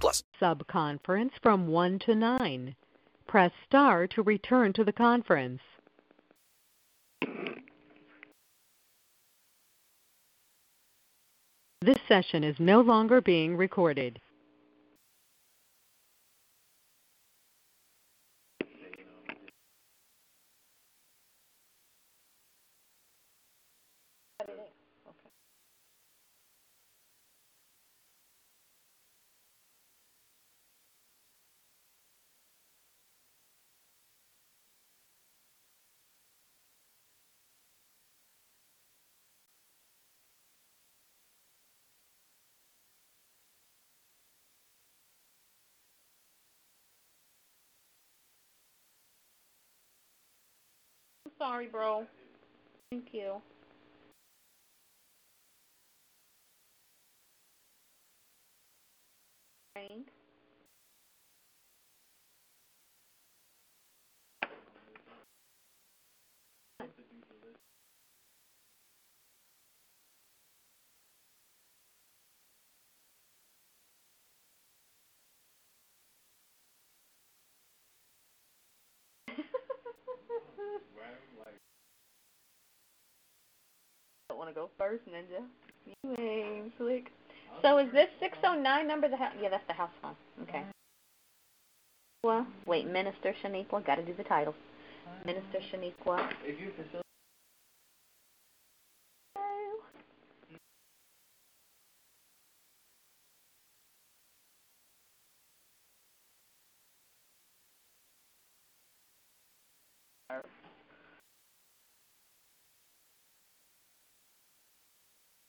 plus. Subconference from 1 to 9. Press star to return to the conference. This session is no longer being recorded. Sorry, bro. Thank you. Frank. don't want to go first, Ninja. You ain't slick. So is this 609 number the house? Yeah, that's the house phone. Okay. Well, wait, Minister Shaniqua. Got to do the title. Minister Shaniqua.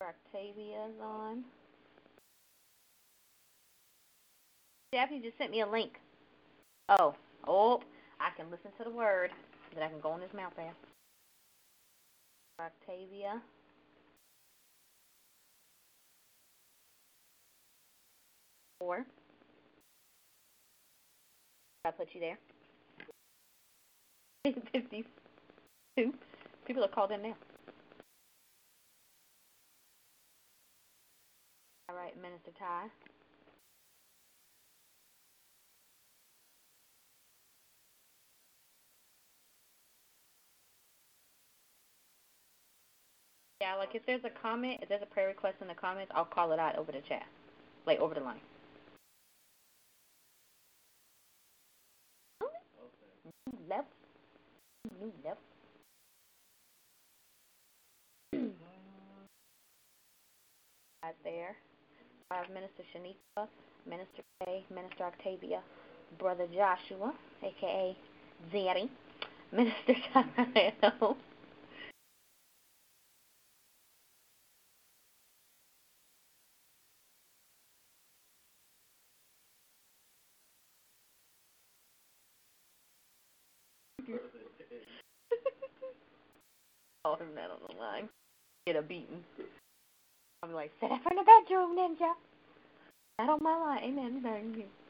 Octavia's on. Daphne just sent me a link. Oh, oh, I can listen to the word that I can go in his mouth there. Octavia. Four. I put you there. Fifty-two. People are called in now. All right, Minister Ty. Yeah, like if there's a comment, if there's a prayer request in the comments, I'll call it out over the chat, like over the line. New level. New level. Right there. Minister Shaniqua, Minister Kay, Minister Octavia, Brother Joshua, aka Zeri, Minister Tyrell. Call him that on the line. Get a beating. Be like, set up in the bedroom, ninja. That on my line. Amen. Thank you.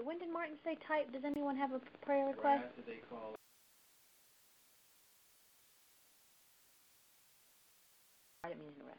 It. When did Martin say type? Does anyone have a prayer request? I didn't mean to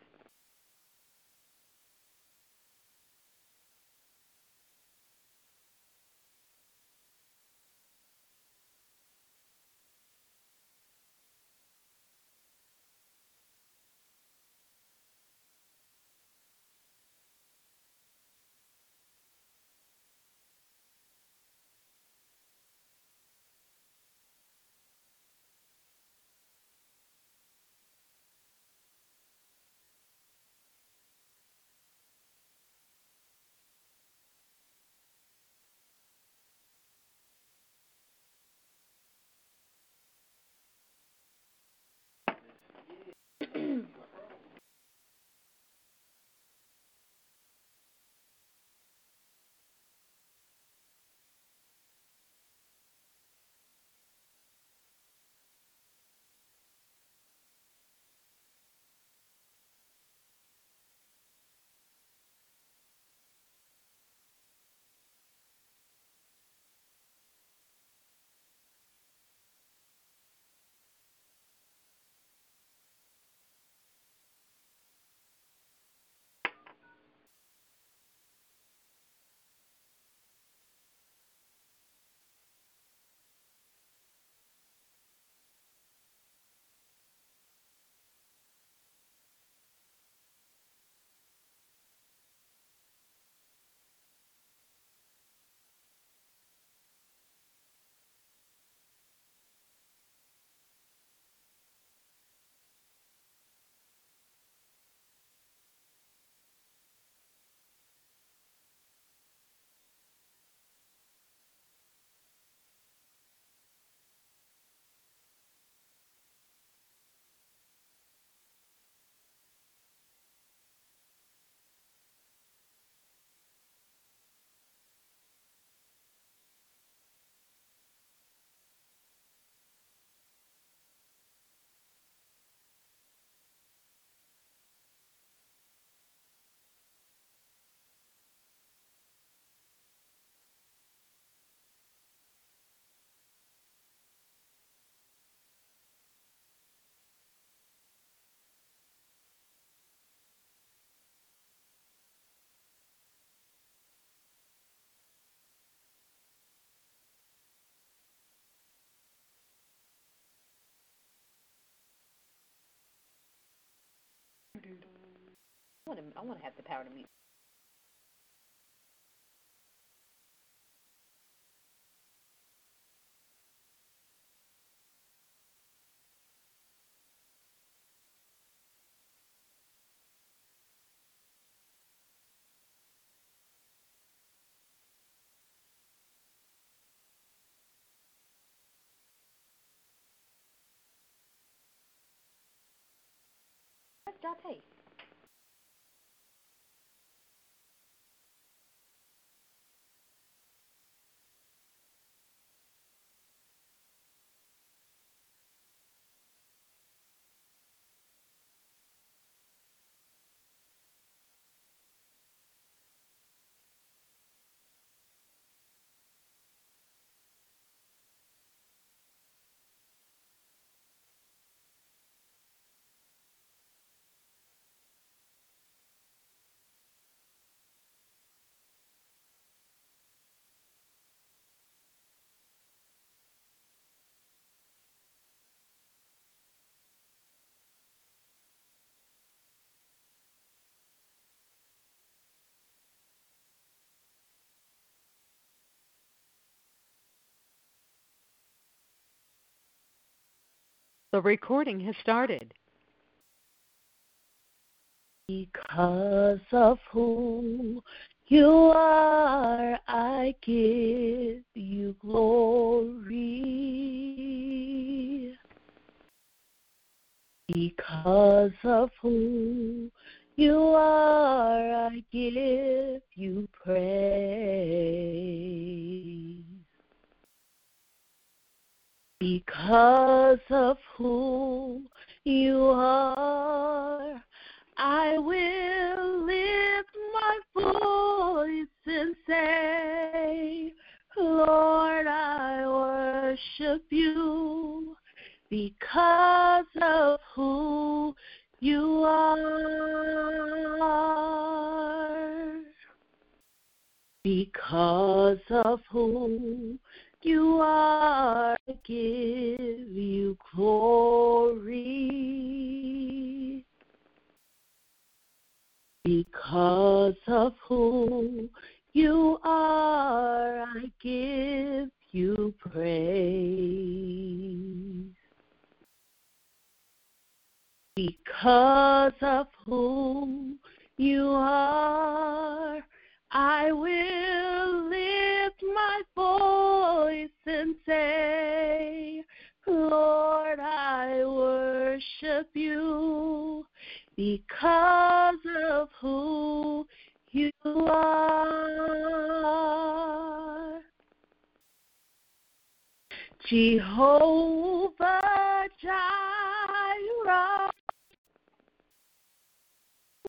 want to. I want to have the power to mute. Date? The recording has started. Because of who you are, I give you glory. Because of who you are, I give you praise. Because of who you are, I will lift my voice and say, Lord, I worship you because of who you are. Because of who you are, I give you glory. Because of who you are, I give you praise. Because of who you are, I will worship you because of who you are. Jehovah Jireh,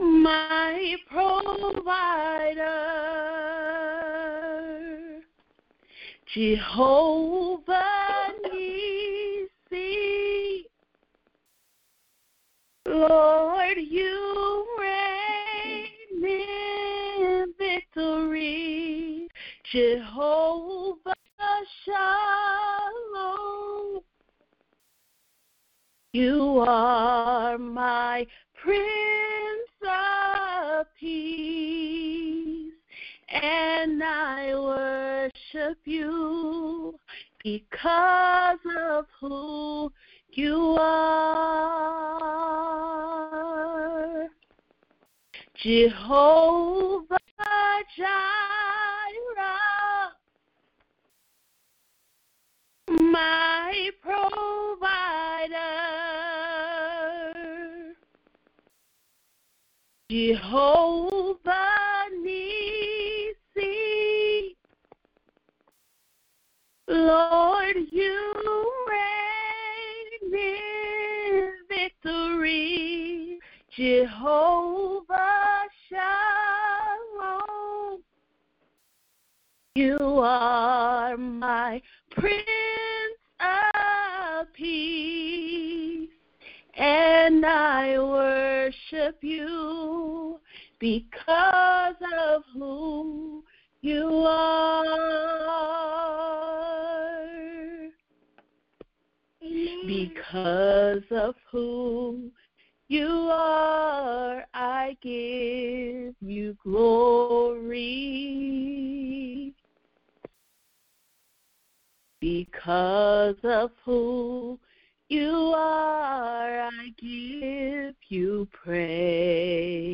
my provider. Jehovah Nissi, Lord, you reign in victory. Jehovah Shalom, you are my Prince of Peace, and I worship you because of who you are. Jehovah Jireh, my provider. Jehovah Nissi, Lord, you Jehovah Shalom, you are my Prince of Peace, and I worship you because of who you are. Because of who you are, I give you glory. Because of who you are, I give you praise.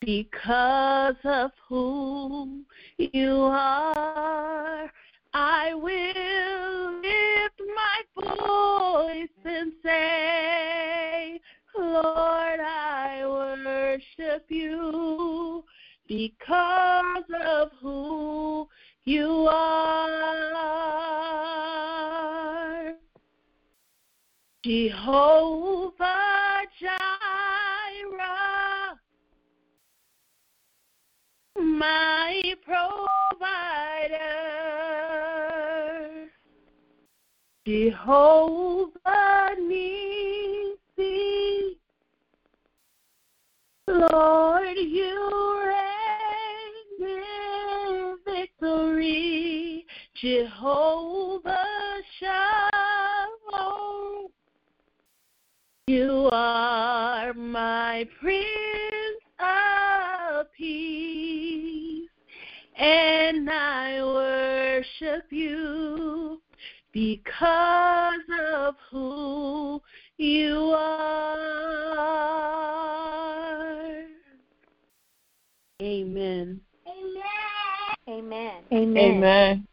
Because of who you are, I will lift my voice and say, Lord, I worship you because of who you are. Jehovah Jireh, my Jehovah Nissi, Lord, you reign in victory. Jehovah Shalom, you are my Prince of Peace, and I worship you because of who you are. Amen. Amen. Amen. Amen,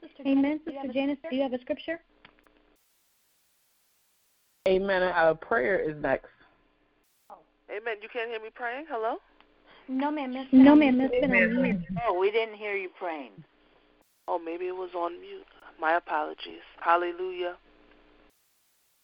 Sister Amen, Janice. Do Sister Janice. Do you have a scripture? Amen. Our prayer is next. Oh. Amen. You can't hear me praying? Hello? No, ma'am. Miss No, ma'am, that's been on. Oh, we didn't hear you praying. Oh, maybe it was on mute. My apologies. Hallelujah.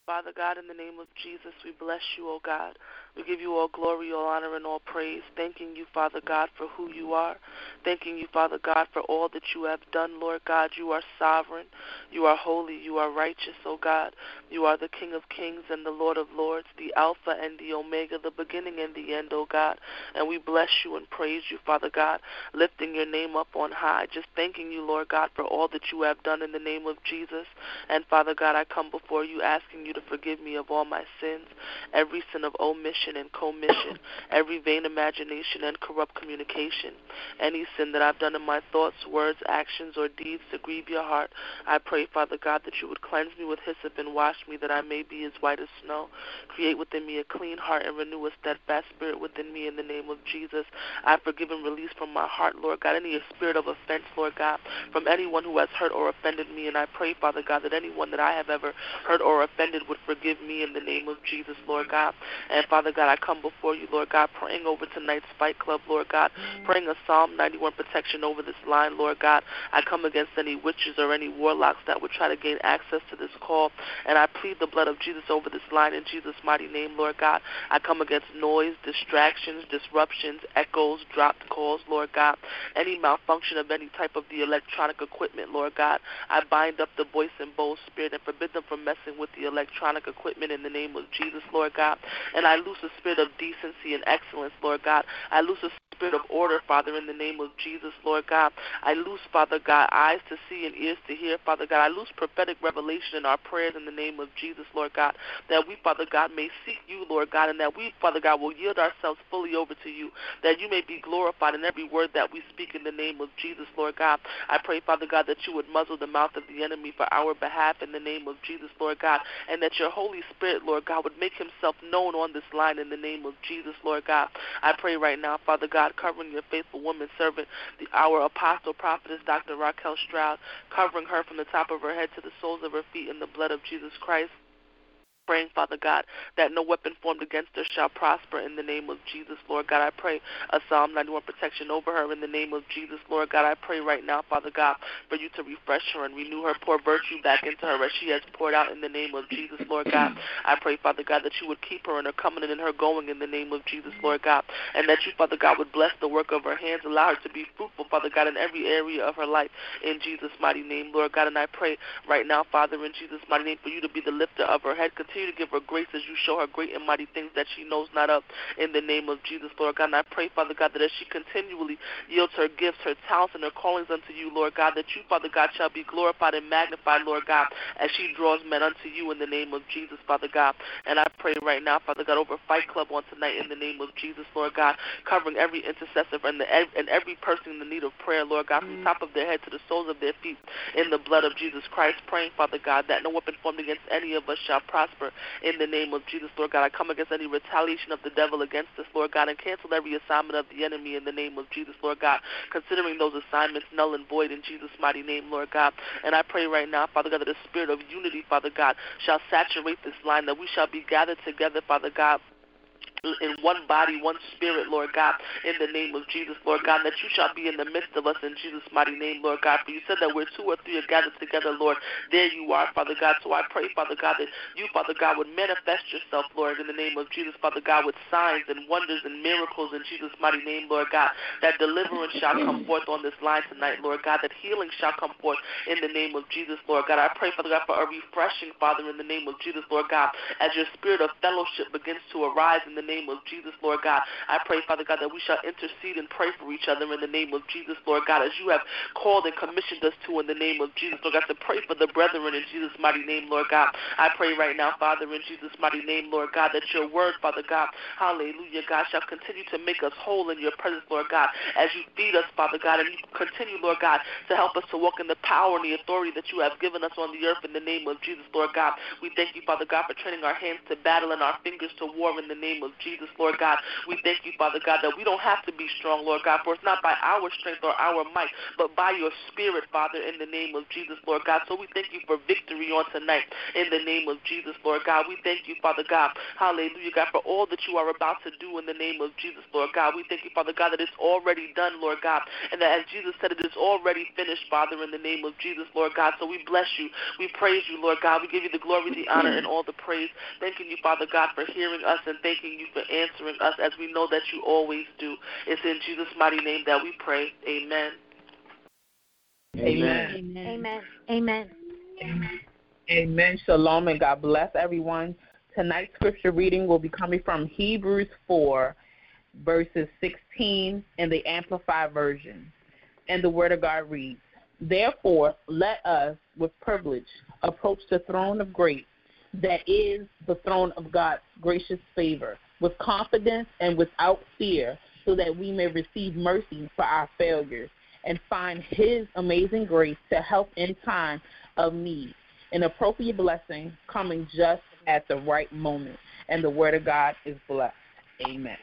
Father God, in the name of Jesus, we bless you, O God. We give you all glory, all honor, and all praise. Thanking you, Father God, for who you are. Thanking you, Father God, for all that you have done, Lord God. You are sovereign. You are holy. You are righteous, O God. You are the King of kings and the Lord of lords, the Alpha and the Omega, the beginning and the end, O God. And we bless you and praise you, Father God, lifting your name up on high. Just thanking you, Lord God, for all that you have done in the name of Jesus. And Father God, I come before you asking you to forgive me of all my sins, every sin of omission and commission, every vain imagination and corrupt communication, any sin that I've done in my thoughts, words, actions, or deeds to grieve your heart. I pray, Father God, that you would cleanse me with hyssop and wash me that I may be as white as snow. Create within me a clean heart and renew a steadfast spirit within me in the name of Jesus. I forgive and release from my heart, Lord God, any spirit of offense, Lord God, from anyone who has hurt or offended me. And I pray, Father God, that anyone that I have ever hurt or offended would forgive me in the name of Jesus, Lord God. And Father God, I come before you, Lord God, praying over tonight's Fight Club, Lord God, praying a Psalm 91 protection over this line, Lord God. I come against any witches or any warlocks that would try to gain access to this call, and I plead the blood of Jesus over this line in Jesus' mighty name, Lord God. I come against noise, distractions, disruptions, echoes, dropped calls, Lord God, any malfunction of any type of the electronic equipment, Lord God. I bind up the voice and bold spirit and forbid them from messing with the electronic equipment in the name of Jesus, Lord God. And I loose a spirit of decency and excellence, Lord God. I loose a spirit of order, Father, in the name of Jesus, Lord God. I loose, Father God, eyes to see and ears to hear, Father God. I loose prophetic revelation in our prayers in the name of Jesus, Lord God, that we, Father God, may seek you, Lord God, and that we, Father God, will yield ourselves fully over to you, that you may be glorified in every word that we speak in the name of Jesus, Lord God. I pray, Father God, that you would muzzle the mouth of the enemy for our behalf in the name of Jesus, Lord God, and that your Holy Spirit, Lord God, would make himself known on this line in the name of Jesus, Lord God. I pray right now, Father God, covering your faithful woman servant, the, our apostle prophetess, Dr. Raquel Stroud, covering her from the top of her head to the soles of her feet in the blood of Jesus Christ praying, Father God, that no weapon formed against her shall prosper in the name of Jesus, Lord God. I pray a Psalm 91 protection over her in the name of Jesus, Lord God. I pray right now, Father God, for you to refresh her and renew her, pour virtue back into her as she has poured out in the name of Jesus, Lord God. I pray, Father God, that you would keep her in her coming and in her going in the name of Jesus, Lord God, and that you, Father God, would bless the work of her hands, allow her to be fruitful, Father God, in every area of her life in Jesus' mighty name, Lord God. And I pray right now, Father, in Jesus' mighty name, for you to be the lifter of her head. Continue to give her grace as you show her great and mighty things that she knows not of in the name of Jesus, Lord God. And I pray, Father God, that as she continually yields her gifts, her talents, and her callings unto you, Lord God, that you, Father God, shall be glorified and magnified, Lord God, as she draws men unto you in the name of Jesus, Father God. And I pray right now, Father God, over Fight Club on tonight in the name of Jesus, Lord God, covering every intercessor and, the, and every person in the need of prayer, Lord God, from the top of their head to the soles of their feet in the blood of Jesus Christ, praying, Father God, that no weapon formed against any of us shall prosper in the name of Jesus, Lord God. I come against any retaliation of the devil against us, Lord God, and cancel every assignment of the enemy in the name of Jesus, Lord God, considering those assignments null and void in Jesus' mighty name, Lord God. And I pray right now, Father God, that the spirit of unity, Father God, shall saturate this line, that we shall be gathered together, Father God, in one body, one spirit, Lord God, in the name of Jesus, Lord God, that you shall be in the midst of us in Jesus' mighty name, Lord God. For you said that where two or three are gathered together, Lord, there you are, Father God. So I pray, Father God, that you, Father God, would manifest yourself, Lord, in the name of Jesus, Father God, with signs and wonders and miracles in Jesus' mighty name, Lord God, that deliverance shall come forth on this line tonight, Lord God, that healing shall come forth in the name of Jesus, Lord God. I pray, Father God, for a refreshing, Father, in the name of Jesus, Lord God, as your spirit of fellowship begins to arise in the name of Jesus, Lord God. I pray, Father God, that we shall intercede and pray for each other in the name of Jesus, Lord God, as you have called and commissioned us to in the name of Jesus, Lord God, to pray for the brethren in Jesus' mighty name, Lord God. I pray right now, Father, in Jesus' mighty name, Lord God, that your word, Father God, hallelujah, God, shall continue to make us whole in your presence, Lord God, as you feed us, Father God, and you continue, Lord God, to help us to walk in the power and the authority that you have given us on the earth in the name of Jesus, Lord God. We thank you, Father God, for training our hands to battle and our fingers to war in the name of Jesus, Lord God. We thank you, Father God, that we don't have to be strong, Lord God, for it's not by our strength or our might, but by your spirit, Father, in the name of Jesus, Lord God. So we thank you for victory on tonight in the name of Jesus, Lord God. We thank you, Father God, hallelujah, God, for all that you are about to do in the name of Jesus, Lord God. We thank you, Father God, that it's already done, Lord God, and that as Jesus said, it is already finished, Father, in the name of Jesus, Lord God. So we bless you. We praise you, Lord God. We give you the glory, the honor, and all the praise. Thanking you, Father God, for hearing us and thanking you for answering us as we know that you always do. It's in Jesus' mighty name that we pray. Amen. Amen. Amen. Amen. Amen. Amen. Shalom and God bless everyone. Tonight's scripture reading will be coming from Hebrews 4, verses 16 in the Amplified Version. And the Word of God reads Therefore, let us with privilege approach the throne of grace, that is the throne of God's gracious favor, with confidence and without fear, so that we may receive mercy for our failures and find His amazing grace to help in time of need, an appropriate blessing coming just at the right moment. And the Word of God is blessed. Amen.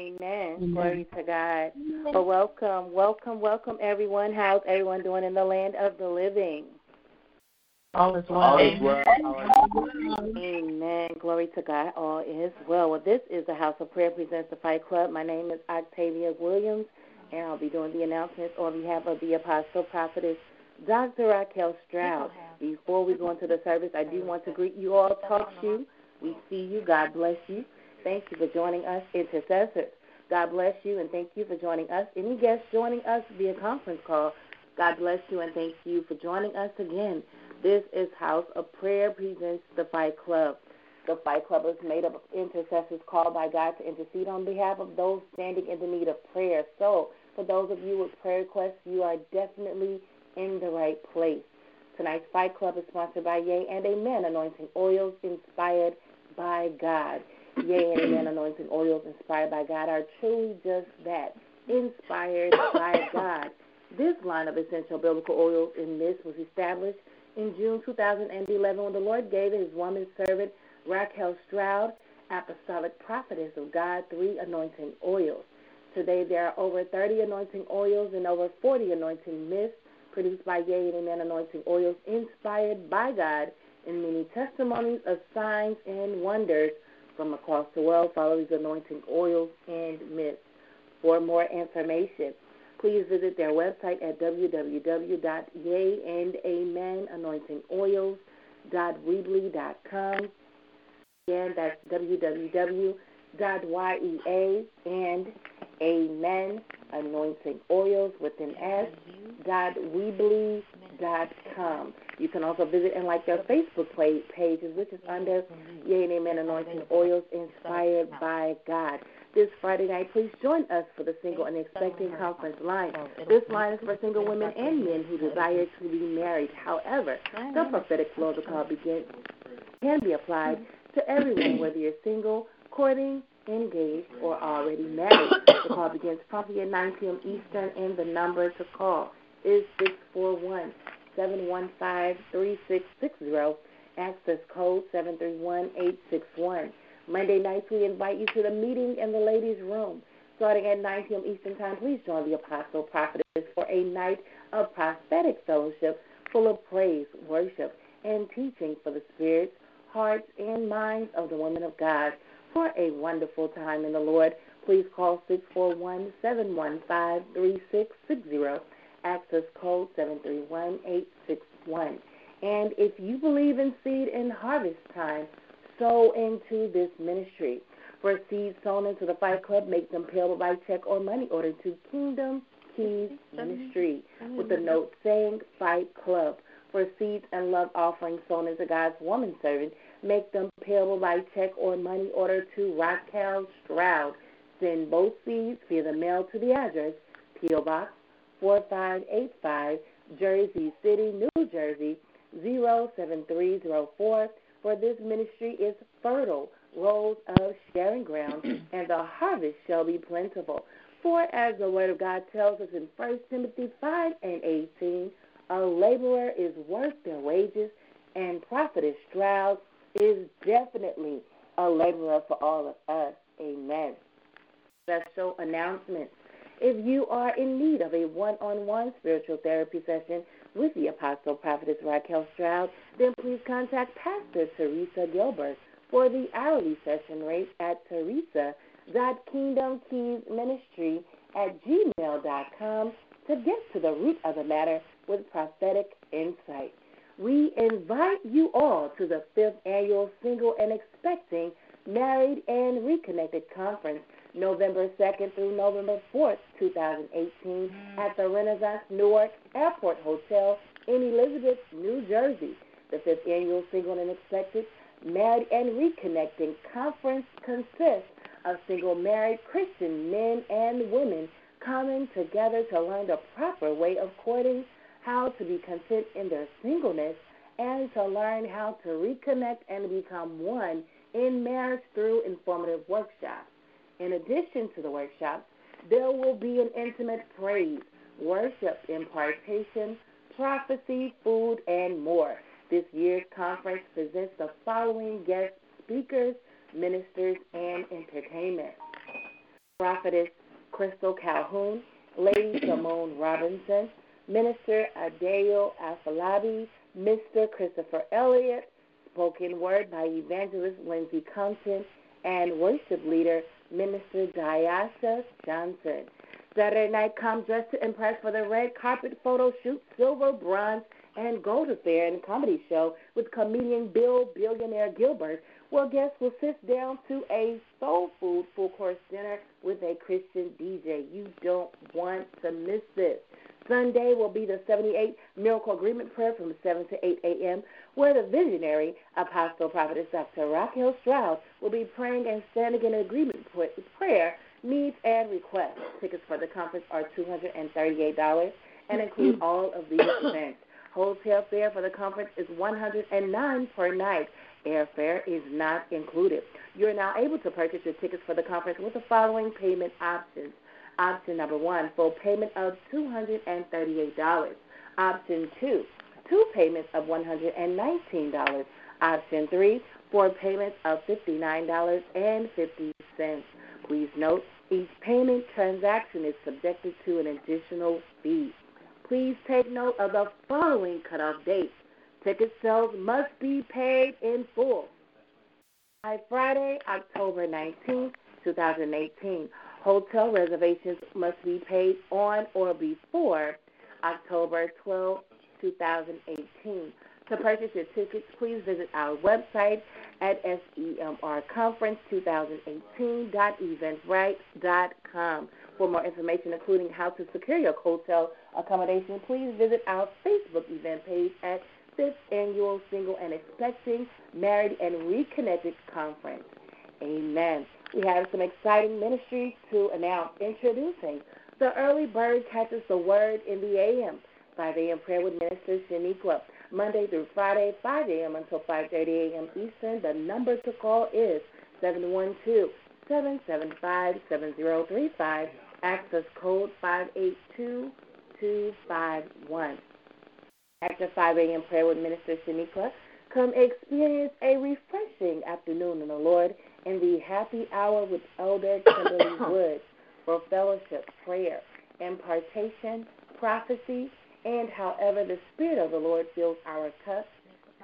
Amen. Amen. Glory to God. Well, welcome, welcome, welcome, everyone. How's everyone doing in the land of the living? All is well. All is well. Amen. Glory to God. All is well. Well, this is the House of Prayer presents the Fight Club. My name is Octavia Williams, and I'll be doing the announcements on behalf of the Apostle Prophetess Dr. Raquel Stroud. Before we go into the service, I do want to greet you all, talk to you. We see you. God bless you. Thank you for joining us, intercessors. God bless you and thank you for joining us. Any guests joining us via conference call, God bless you and thank you for joining us again. This is House of Prayer presents the Fight Club. The Fight Club is made up of intercessors called by God to intercede on behalf of those standing in the need of prayer. So, for those of you with prayer requests, you are definitely in the right place. Tonight's Fight Club is sponsored by Yea and Amen Anointing Oils inspired by God. Yea and Amen anointing oils inspired by God are truly just that, inspired by God. This line of essential biblical oils in mist was established in June 2011 when the Lord gave his woman servant Raquel Stroud, apostolic prophetess of God, three anointing oils. Today there are over 30 anointing oils and over 40 anointing mists produced by Yea and Amen anointing oils inspired by God and many testimonies of signs and wonders from across the world follow these anointing oils and mists. For more information, please visit their website at www.yeaandamenanointingoils.weebly.com. Again, that's www.yea with an S dot weebly dot com. You can also visit and like their Facebook pages, which is under Yea and Amen Anointing Oils Inspired by God. This Friday night, please join us for the Single and Expecting Conference line. This line is for single women and men who desire to be married. However, the prophetic flow of the call begin, can be applied to everyone, whether you're single, courting, engaged, or already married. The call begins promptly at 9 p.m. Eastern, and the number to call is 641 715 3660. Access code 731861. Monday nights, we invite you to the meeting in the ladies' room. Starting at 9 p.m. Eastern Time, please join the Apostle Prophetess for a night of prophetic fellowship full of praise, worship, and teaching for the spirits, hearts, and minds of the women of God. For a wonderful time in the Lord, please call 641 715 3660 access code 731861. And if you believe in seed and harvest time, sow into this ministry. For seeds sown into the Fight Club, make them payable by check or money order to Kingdom Keys Ministry with the note saying Fight Club. For seeds and love offerings sown into God's woman servant, make them payable by check or money order to Raquel Stroud. Send both seeds via the mail to the address P.O. Box 4585, Jersey City, New Jersey 07304. For this ministry is fertile, rows of sharing ground, and the harvest shall be plentiful. For as the word of God tells us in 1 Timothy 5 and 18, a laborer is worth their wages, and prophetess Stroud is definitely a laborer for all of us. Amen. Special announcement. If you are in need of a one on one spiritual therapy session with the Apostle Prophetess Raquel Stroud, then please contact Pastor Teresa Gilbert for the hourly session rate at teresa.kingdomkeysministry at gmail.com to get to the root of the matter with prophetic insight. We invite you all to the fifth annual Single and Expecting Married and Reconnected Conference, November 2nd through November 4th, 2018, hmm. at the Renaissance Newark Airport Hotel in Elizabeth, New Jersey. The fifth annual Single and Expected Married and Reconnecting Conference consists of single married Christian men and women coming together to learn the proper way of courting, how to be content in their singleness, and to learn how to reconnect and become one in marriage through informative workshops. In addition to the workshops, there will be an intimate praise, worship, impartation, prophecy, food, and more. This year's conference presents the following guest speakers, ministers, and entertainment. Prophetess Crystal Calhoun, Lady Simone Robinson, Minister Adeo Afolabi, Mr. Christopher Elliott, spoken word by Evangelist Lindsey Compton, and worship leader Minister Diasa Johnson. Saturday night, come dressed to impress for the red carpet photo shoot, silver, bronze, and gold affair and comedy show with comedian Bill Billionaire Gilbert, where guests will sit down to a soul food full course dinner with a Christian DJ. You don't want to miss this. Sunday will be the 78 Miracle Agreement Prayer from 7 to 8 a.m., where the visionary Apostle Prophetess Dr. Raquel Stroud will be praying and standing in agreement with prayer, needs, and requests. Tickets for the conference are $238 and include mm. all of these events. Hotel fare for the conference is 109 per night. Airfare is not included. You are now able to purchase your tickets for the conference with the following payment options. Option number one, full payment of $238. Option two, two payments of $119. Option three, four payments of $59.50. Please note, each payment transaction is subjected to an additional fee. Please take note of the following cutoff dates. Ticket sales must be paid in full by Friday, October 19, 2018. Hotel reservations must be paid on or before October 12, 2018. To purchase your tickets, please visit our website at semrconference2018.eventbrite.com. For more information, including how to secure your hotel accommodation, please visit our Facebook event page at Fifth Annual Single and Expecting Married and Reconnected Conference. Amen. We have some exciting ministries to announce. Introducing the Early Bird Catches the Word in the AM, 5 a.m. prayer with Minister Shaniqua. Monday through Friday, 5 a.m. until 5.30 a.m. Eastern. The number to call is 712-775-7035. Access code 582251. After 5 a.m. prayer with Minister Shaniqua, come experience a refreshing afternoon in the Lord in the happy hour with Elder Kimberly Woods for fellowship, prayer, impartation, prophecy, and however the Spirit of the Lord fills our cups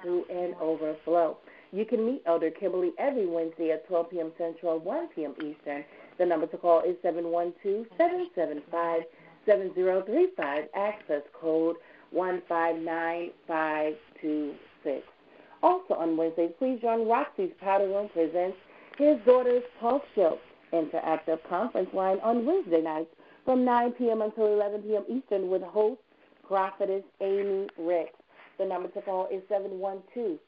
to an overflow. You can meet Elder Kimberly every Wednesday at 12 p.m. Central, 1 p.m. Eastern. The number to call is 712-775-7035, access code 159526. Also on Wednesdays, please join Roxy's Powder Room presents his daughter's talk show, interactive conference line on Wednesday nights from 9 p.m. until 11 p.m. Eastern with host Prophetess Amy Ricks. The number to call is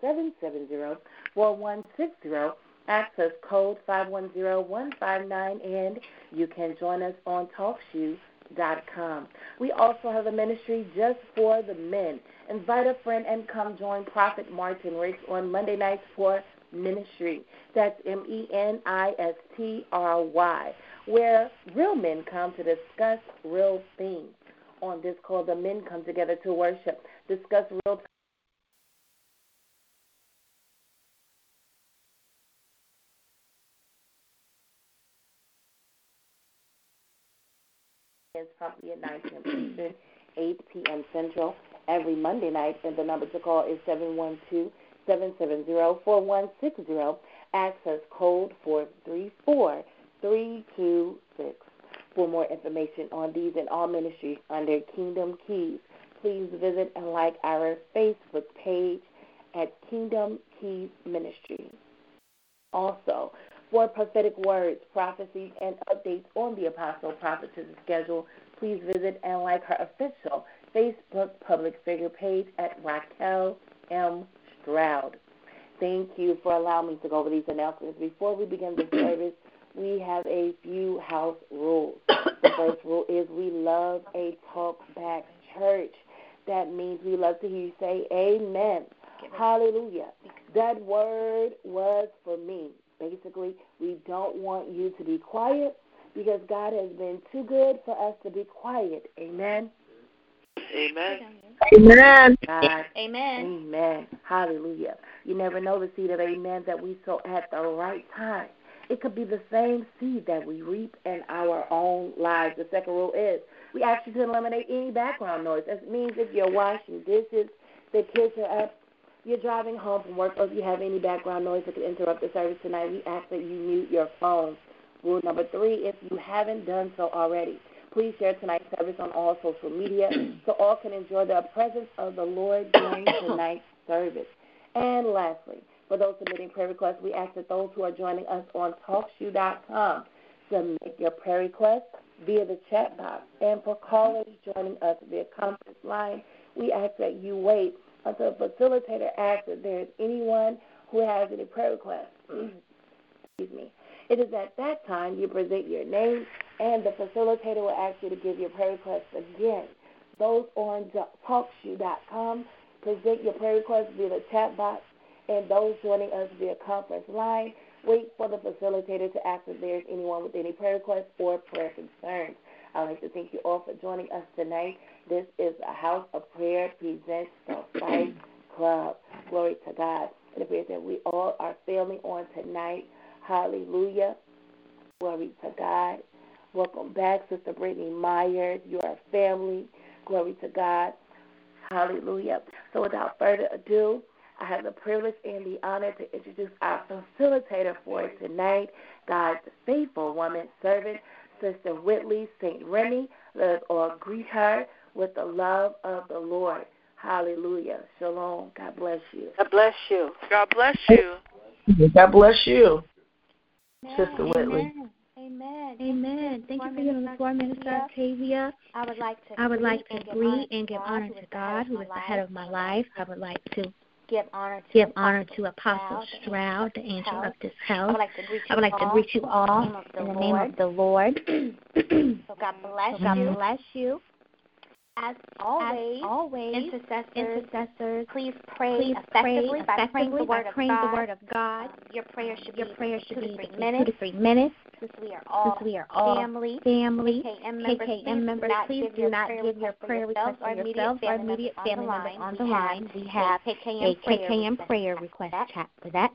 712-770-4160, access code 510159, and you can join us on TalkShoe.com. We also have a ministry just for the men. Invite a friend and come join Prophet Martin Ricks on Monday nights for Ministry. That's M E N I S T R Y, where real men come to discuss real things. On this call, the men come together to worship, discuss real promptly at 9 p.m. Eastern, 8 p.m. Central every Monday night. And the number to call is 712 712-770-4160. Access code 434326. For more information on these and all ministries under Kingdom Keys, please visit and like our Facebook page at Kingdom Keys Ministry. Also, for prophetic words, prophecies, and updates on the Apostle Prophetess schedule, please visit and like her official Facebook public figure page at Raquel M. Stroud. Thank you for allowing me to go over these announcements. Before we begin the service, we have a few house rules. The first rule is we love a talk back church. That means we love to hear you say amen. Hallelujah. That word was for me. Basically, we don't want you to be quiet because God has been too good for us to be quiet. Amen. Amen. Amen. God. Amen. Amen. Hallelujah. You never know the seed of amen that we sow at the right time. It could be the same seed that we reap in our own lives. The second rule is we ask you to eliminate any background noise. That means if you're washing dishes, the kids are up, you're driving home from work, or if you have any background noise that could interrupt the service tonight, we ask that you mute your phone. Rule number three, if you haven't done so already, please share tonight's service on all social media so all can enjoy the presence of the Lord during tonight's service. And lastly, for those submitting prayer requests, we ask that those who are joining us on TalkShoe.com submit your prayer requests via the chat box. And for callers joining us via conference line, we ask that you wait until the facilitator asks if there is anyone who has any prayer requests. Excuse me. It is at that time you present your name, and the facilitator will ask you to give your prayer requests again. Those on TalkShoe.com present your prayer requests via the chat box, and those joining us via conference line, wait for the facilitator to ask if there is anyone with any prayer requests or prayer concerns. I'd like to thank you all for joining us tonight. This is a house of prayer presents the Fight Club. Glory to God. And it appears that we all are family on tonight. Hallelujah. Glory to God. Welcome back, Sister Brittany Myers. You are family. Glory to God. Hallelujah. So without further ado, I have the privilege and the honor to introduce our facilitator for tonight, God's faithful woman servant, Sister Whitley St. Remy. Let us all greet her with the love of the Lord. Hallelujah. Shalom. God bless you. God bless you. God bless you. God bless you, Sister Whitley. Amen. Amen. Amen. Thank you for the floor, Minister Octavia. I would like to I would like to greet greet and give honor to God, who is the head of my life. I would like to give honor to give honor to Apostle Stroud, the angel of this house. would like to greet you I would like to greet you all in the name of the Lord. So God bless God bless you. As As always, always, intercessors, intercessors, please pray please effectively pray by praying the word of praying God. the word of God. Um, your prayer should Your be prayer should two to three minutes. two to three minutes. Since we are all we are all family, family, KKM members, please KKM do members, not please give do your not prayer give your prayer requests or yourselves or immediate family members on the line. We have a KKM prayer request chat for that.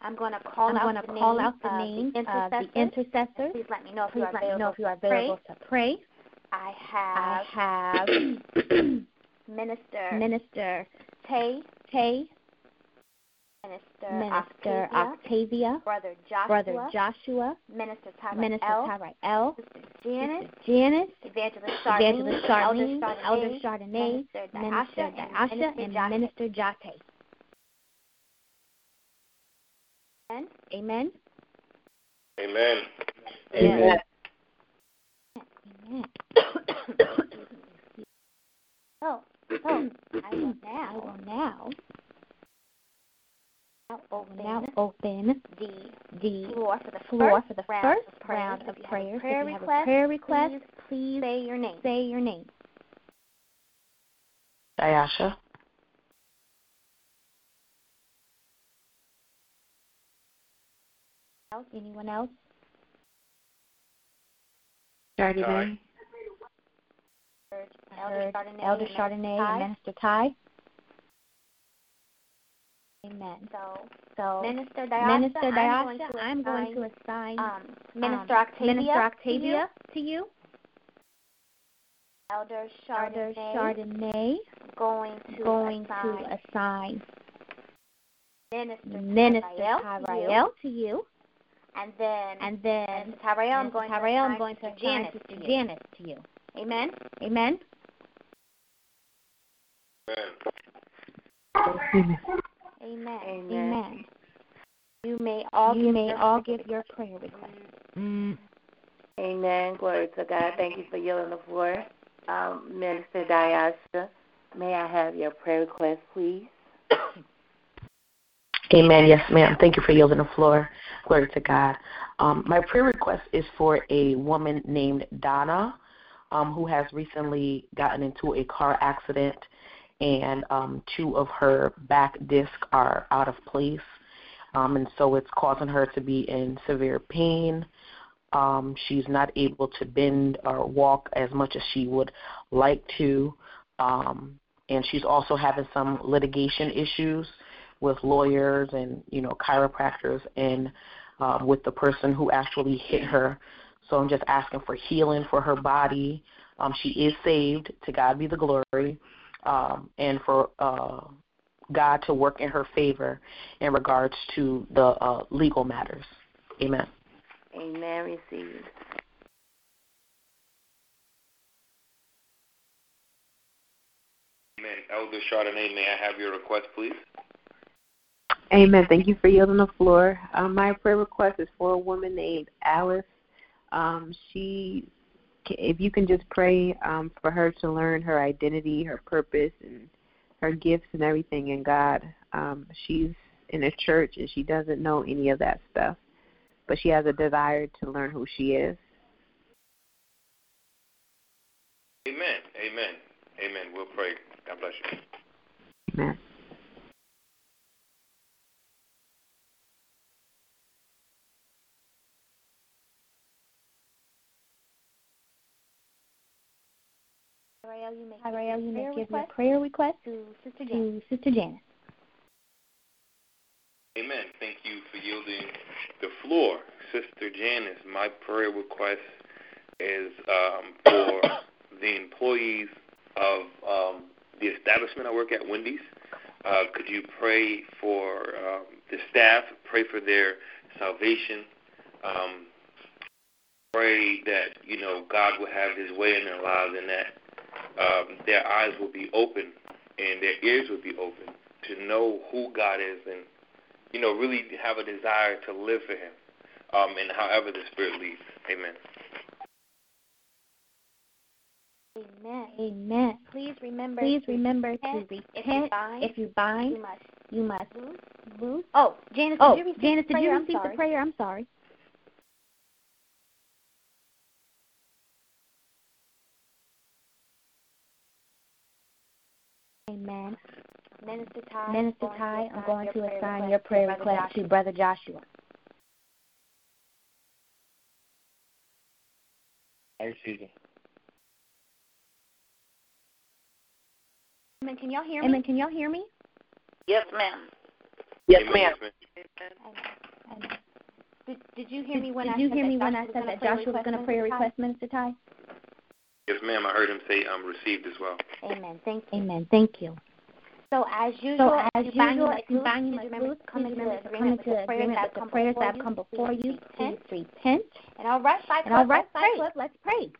I'm going to call I'm out going to the call out the of name the of the intercessors. Please let me know if Please you are let me know if you are available available to pray. I have. I have have Minister Minister Tay, Tay, Minister, Minister Octavia, Octavia, Brother Joshua, Brother Joshua, Minister Tyra Minister L, Tyrell, Sister Janice, Sister Janice, Evangelist Charlene, Evangelist Charlene, Elder Elder Chardonnay, Chardonnay, Minister Minister Diasha, Diasha, and and Minister Minister Jate. Amen. Amen. Amen. Amen. Amen. Oh, so, so oh, I will I now, will now, now open now open the the floor for the floor first for the round first of prayers. round If of you have a prayer If you have a request, prayer request, please please say your name. say your name. Diasha. Else? Anyone else? Chardonnay. I Elder Chardonnay Elder Chardonnay and Minister Ty. Amen. So, So, Minister Diasha, Minister I'm going Diasha, to I'm going assign, to assign um, Minister um, Octavia, Minister to you. Octavia to you. Elder Chardonnay, Chardonnay going to going assign to assign Minister, Minister Tyrell to you. Tyrell to you, and then and then Minister Tyrell, I'm going to I'm assign going to assign Janice to. Janice to you. Amen. Amen. Amen. Amen. Amen. Amen. You may all you give may your all give your prayer requests. Amen. Glory to God. Thank you for yielding the floor. Um, Minister Diasha, may I have your prayer request, please? Amen. Yes, ma'am. Thank you for yielding the floor. Glory to God. Um, my prayer request is for a woman named Donna um, who has recently gotten into a car accident and um, two of her back discs are out of place. Um, and so it's causing her to be in severe pain. Um, she's not able to bend or walk as much as she would like to. Um, and she's also having some litigation issues with lawyers and you know chiropractors and um, with the person who actually hit her. So I'm just asking for healing for her body. Um, she is saved. To God be the glory, um, and for uh, God to work in her favor in regards to the uh, legal matters. Amen. Amen. Received. Amen. Elder Chardonnay, may I have your request, please? Amen. Thank you for yielding the floor. Um, my prayer request is for a woman named Alice. Um, she, if you can just pray um, for her to learn her identity, her purpose, and her gifts and everything in God. Um, she's in a church and she doesn't know any of that stuff, but she has a desire to learn who she is. Amen. Amen. Amen. We'll pray. God bless you. Amen. Tyrell, you may Tyrell, you may prayer give your prayer request to Sister Janice. to Sister Janice. Amen. Thank you for yielding the floor. Sister Janice, my prayer request is um, for the employees of um, the establishment I work at, Wendy's. Uh, could you pray for um, the staff, pray for their salvation, um, pray that, you know, God will have his way in their lives and that um, their eyes will be open and their ears will be open to know who God is and you know, really have a desire to live for Him, um, and however the Spirit leads. Amen. Amen. Amen. Please remember. Please to remember to repent. repent. If you bind, If you bind, you must you must lose. lose. Oh, Janice, Oh, did you receive Janice, the did you receive I'm the sorry. prayer? I'm sorry. Amen. Minister Ty, Minister I'm Ty, I'm going to assign your prayer Brother request Joshua. to Brother Joshua. I receive it. Amen. Can y'all hear me? Amen. Can y'all hear me? Yes, ma'am. Yes, Amen. ma'am. Amen. Did, did you hear Did, me when did I you said hear me that when I Joshua said was that gonna Joshua was going to pray pray a request, request, Minister Ty? Yes, ma'am. I heard him say I'm received as well. Amen. Thank you. Amen. Thank you. So as usual, So as if you bind usual, you if you like bind you loose, like please remember to come into remember agreement with the prayers agreement that with the come prayers before that come before you. Repent. Please repent. And all right, Fight And all Club, right, let's pray. Club, let's pray.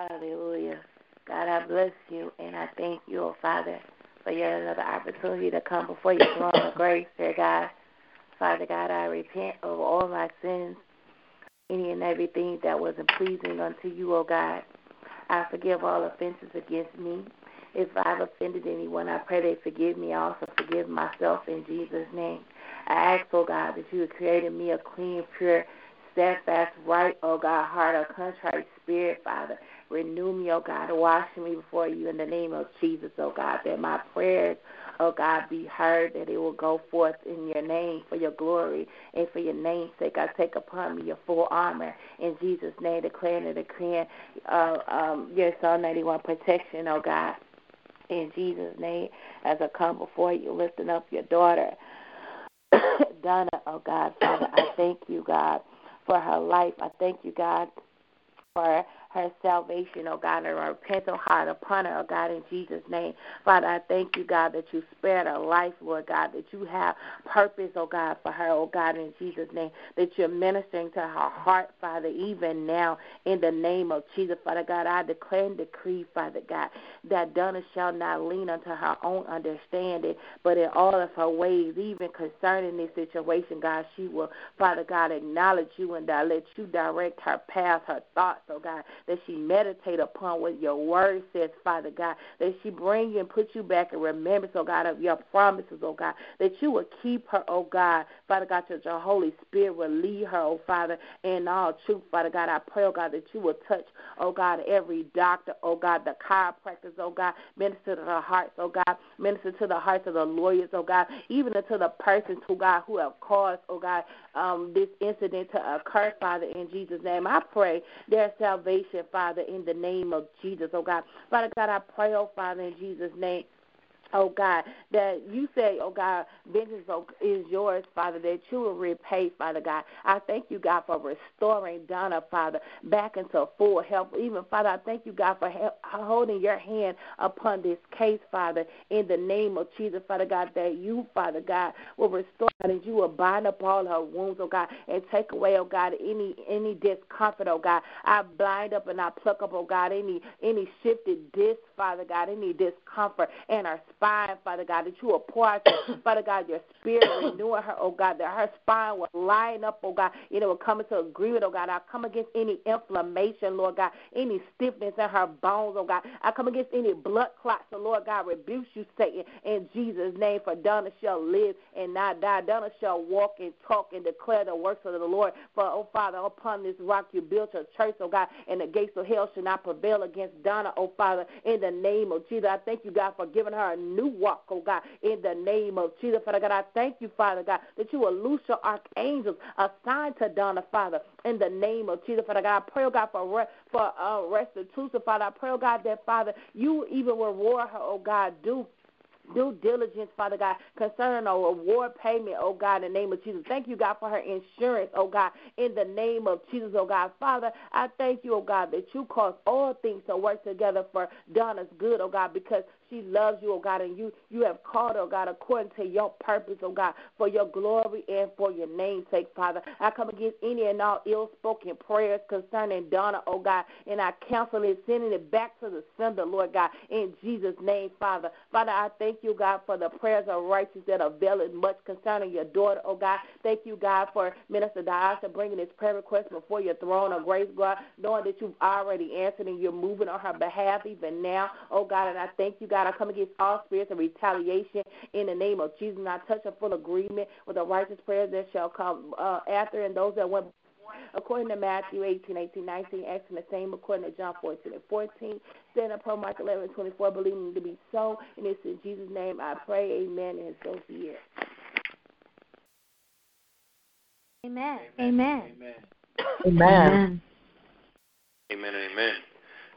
Hallelujah. God, I bless you and I thank you, oh Father, for yet another opportunity to come before your throne of grace, dear God. Father God, I repent of all my sins, any and everything that wasn't pleasing unto you, O God. I forgive all offenses against me. If I've offended anyone, I pray they forgive me. I also forgive myself in Jesus' name. I ask, oh God, that you would create in me a clean, pure, steadfast, right, oh God, heart, a contrite spirit, Father. Renew me, oh God, wash me before you in the name of Jesus, oh God, that my prayers, oh God, be heard, that it will go forth in your name for your glory and for your name's sake. I take upon me your full armor in Jesus' name, declaring and decreeing uh, um, your Psalm 91 protection, oh God. In Jesus' name, as I come before you, lifting up your daughter, Donna, oh God, Father, I thank you, God, for her life. I thank you, God, for her salvation, oh God, and a repentant heart oh upon her, oh God, in Jesus' name. Father, I thank you, God, that you spared her life, Lord God, that you have purpose, oh God, for her, oh God, in Jesus' name, that you're ministering to her heart, Father, even now, in the name of Jesus, Father God. I declare and decree, Father God, that Donna shall not lean unto her own understanding, but in all of her ways, even concerning this situation, God, she will, Father God, acknowledge you and that let you direct her path, her thoughts, oh God, that she meditate upon what your word says, Father God, that she bring you and put you back in remembrance, oh God, of your promises, oh God, that you will keep her, oh God, Father God, that your Holy Spirit will lead her, oh Father, in all truth, Father God. I pray, oh God, that you will touch, oh God, every doctor, oh God, the chiropractors, oh God, minister to the hearts, oh God, minister to the hearts of the lawyers, oh God, even to the persons, oh God, who have caused, oh God, um, this incident to occur, Father, in Jesus' name. I pray their salvation, Father, in the name of Jesus, oh God. Father God, I pray, oh Father, in Jesus' name oh God, that you say, oh God, vengeance oh, is yours, Father, that you will repay, Father God. I thank you, God, for restoring Donna, Father, back into full health. Even, Father, I thank you, God, for holding your hand upon this case, Father, in the name of Jesus, Father God, that you, Father God, will restore and you will bind up all her wounds, oh God, and take away, oh God, any any discomfort, oh God. I bind up and I pluck up, oh God, any any shifted disc, Father God, any discomfort and her spine, Father God, that you will pour out, Father God, your spirit, renewing her, oh God, that her spine will line up, oh God, and it will come into agreement, oh God. I come against any inflammation, Lord God, any stiffness in her bones, oh God. I come against any blood clots, so Lord God, rebuke you, Satan, in Jesus' name, for Donna shall live and not die. Shall walk and talk and declare the works of the Lord. For, oh Father, upon this rock you built your church, oh God, and the gates of hell shall not prevail against Donna, oh Father, in the name of Jesus. I thank you, God, for giving her a new walk, oh God, in the name of Jesus. Father God, I thank you, Father God, that you will loose your archangels assigned to Donna, Father, in the name of Jesus. Father God, I pray, oh God, for, re- for uh, restitution, Father. I pray, oh God, that, Father, you even reward her, oh God, do due diligence, Father God, concerning a reward payment, oh God, in the name of Jesus. Thank you, God, for her insurance, oh God, in the name of Jesus, oh God. Father, I thank you, oh God, that you cause all things to work together for Donna's good, oh God, because she loves you, oh God, and you you have called, oh God, according to your purpose, oh God, for your glory and for your name's sake, Father. I come against any and all ill spoken prayers concerning Donna, oh God, and I cancel it, sending it back to the sender, Lord God, in Jesus' name, Father. Father, I thank you, God, for the prayers of righteous that avail much concerning your daughter, oh God. Thank you, God, for Minister Diasha bringing this prayer request before your throne of grace, God, knowing that you've already answered and you're moving on her behalf even now, oh God, and I thank you, God. God. I come against all spirits of retaliation in the name of Jesus. And I touch a full agreement with the righteous prayers that shall come uh, after and those that went according to Matthew 18, 18, 19, asking the same according to John 14 and 14. Stand up on Mark 11, 24, believing to be so. And it's in Jesus' name I pray, amen, and so be it. Amen. Amen. Amen. Amen. Amen. Amen.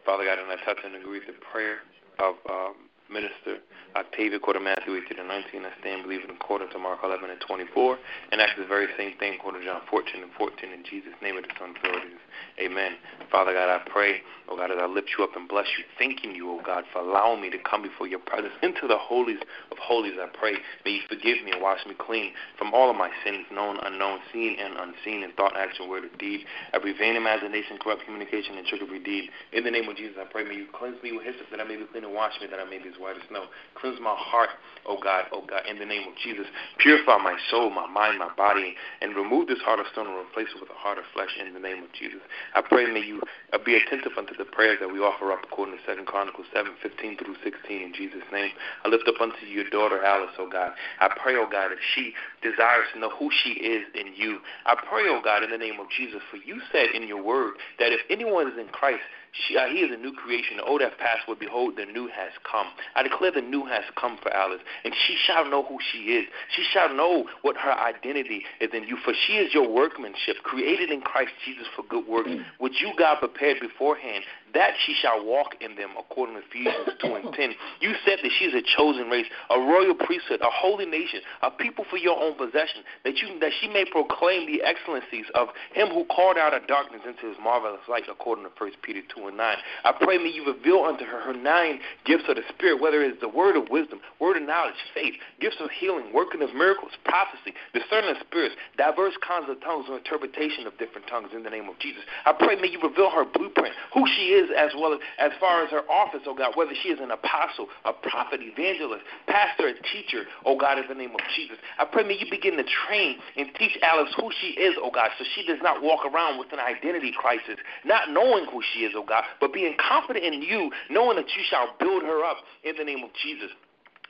Father God, and I touch and agree with the prayer of um, Minister Octavia, quarter Matthew 18 and 19. I stand believing according to Mark 11 and 24. And ask the very same thing according to John 14 and 14. In Jesus' name of the Son, authorities. Amen. Father God, I pray, oh God, as I lift you up and bless you, thanking you, oh God, for allowing me to come before your presence into the holies of holies. I pray, may you forgive me and wash me clean from all of my sins, known, unknown, seen, and unseen, in thought, action, word, or deed. Every vain imagination, corrupt communication, and trickery deed. In the name of Jesus, I pray, may you cleanse me with hyssop that I may be clean and wash me that I may be white as snow. Cleanse my heart, oh God, oh God, in the name of Jesus. Purify my soul, my mind, my body, and remove this heart of stone and replace it with a heart of flesh in the name of Jesus. I pray may you uh, be attentive unto the prayers that we offer up according to Second Chronicles 7, 15 through 16 in Jesus' name. I lift up unto you your daughter Alice, oh God. I pray, oh God, that she desires to know who she is in you. I pray, oh God, in the name of Jesus, for you said in your word that if anyone is in Christ, she, uh, he is a new creation. The old have passed, but behold, the new has come. I declare the new has come for Alice, and she shall know who she is. She shall know what her identity is in you, for she is your workmanship, created in Christ Jesus for good works, which you, God, prepared beforehand that she shall walk in them, according to Ephesians 2 and 10. You said that she is a chosen race, a royal priesthood, a holy nation, a people for your own possession, that you that she may proclaim the excellencies of him who called out of darkness into his marvelous light, according to 1 Peter 2 and 9. I pray may you reveal unto her her nine gifts of the Spirit, whether it is the word of wisdom, word of knowledge, faith, gifts of healing, working of miracles, prophecy, discerning of spirits, diverse kinds of tongues, or interpretation of different tongues in the name of Jesus. I pray may you reveal her blueprint, who she is as well as, as far as her office, oh God, whether she is an apostle, a prophet, evangelist, pastor, a teacher, oh God, in the name of Jesus. I pray may you begin to train and teach Alice who she is, oh God, so she does not walk around with an identity crisis, not knowing who she is, oh God, but being confident in you, knowing that you shall build her up in the name of Jesus.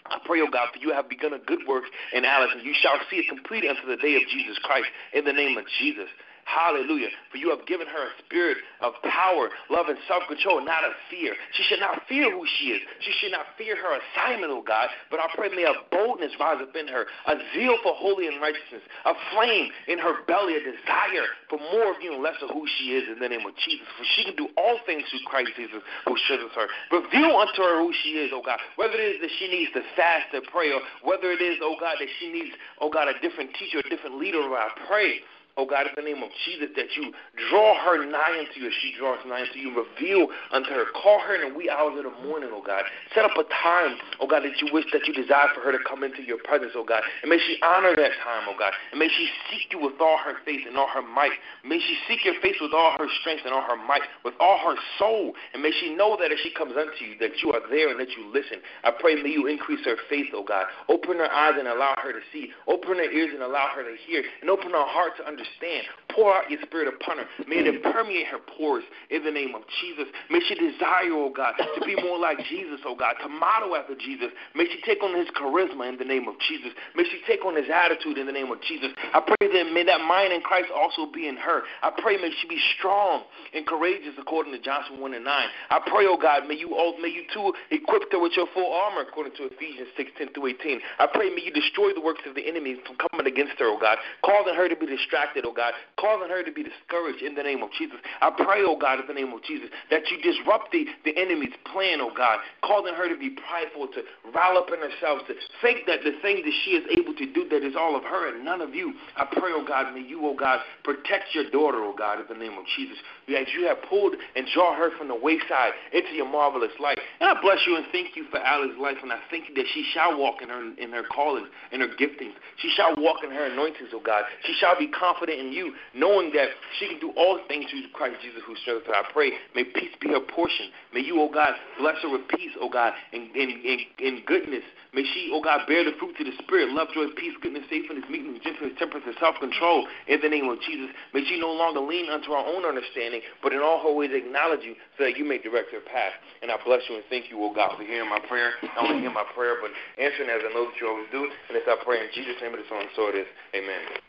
I pray, O oh God, for you have begun a good work in Alice, and you shall see it completed unto the day of Jesus Christ in the name of Jesus. Hallelujah. For you have given her a spirit of power, love, and self control, not of fear. She should not fear who she is. She should not fear her assignment, oh God. But I pray may a boldness rise up in her, a zeal for holy and righteousness, a flame in her belly, a desire for more of you and less of who she is in the name of Jesus. For she can do all things through Christ Jesus who strengthens her. Reveal unto her who she is, oh God. Whether it is that she needs to fast and pray, or whether it is, oh God, that she needs, oh God, a different teacher, a different leader, oh or I pray oh God, in the name of Jesus, that you draw her nigh unto you as she draws nigh unto you. Reveal unto her. Call her in the wee hours of the morning, oh God. Set up a time, oh God, that you wish, that you desire for her to come into your presence, oh God. And may she honor that time, oh God. And may she seek you with all her faith and all her might. May she seek your face with all her strength and all her might, with all her soul. And may she know that as she comes unto you, that you are there and that you listen. I pray may you increase her faith, oh God. Open her eyes and allow her to see. Open her ears and allow her to hear. And open her heart to understand understand. Pour out your spirit upon her. May it permeate her pores in the name of Jesus. May she desire, oh God, to be more like Jesus, oh God, to model after Jesus. May she take on his charisma in the name of Jesus. May she take on his attitude in the name of Jesus. I pray that may that mind in Christ also be in her. I pray may she be strong and courageous according to Joshua 1 and 9. I pray, oh God, may you all, may you too equip her with your full armor according to Ephesians 6, 10 through 18. I pray may you destroy the works of the enemy from coming against her, oh God, causing her to be distracted, oh God, causing her to be discouraged in the name of Jesus. I pray, oh God, in the name of Jesus, that you disrupt the, the enemy's plan, oh God, causing her to be prideful, to rile up in herself, to think that the thing that she is able to do that is all of her and none of you. I pray, oh God, may you, oh God, protect your daughter, oh God, in the name of Jesus. As you have pulled and draw her from the wayside into your marvelous light. And I bless you and thank you for Alice's life, and I thank you that she shall walk in her in her calling, in her giftings. She shall walk in her anointings, oh God. She shall be confident in you, knowing that she can do all things through Christ Jesus who strengthens her. I pray, may peace be her portion. May you, oh God, bless her with peace, oh God, and in, in, goodness. May she, oh God, bear the fruits of the Spirit, love, joy, peace, goodness, faithfulness, meekness, gentleness, temperance, and self-control in the name of Jesus. May she no longer lean unto her own understanding, but in all her ways acknowledge you so that you may direct her path. And I bless you and thank you, oh God, for hearing my prayer. Not only hearing my prayer, but answering as I know that you always do. And it's our prayer in Jesus' name, and so on, so it is. Amen.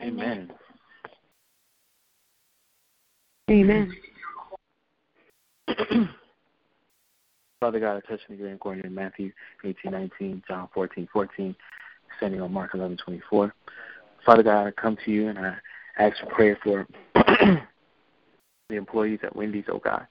Amen. Amen. Father God, I touch and agree according to Matthew 18, 19, John 14, 14, standing on Mark 11, 24. Father God, I come to you and I ask for prayer for the employees at Wendy's, oh God.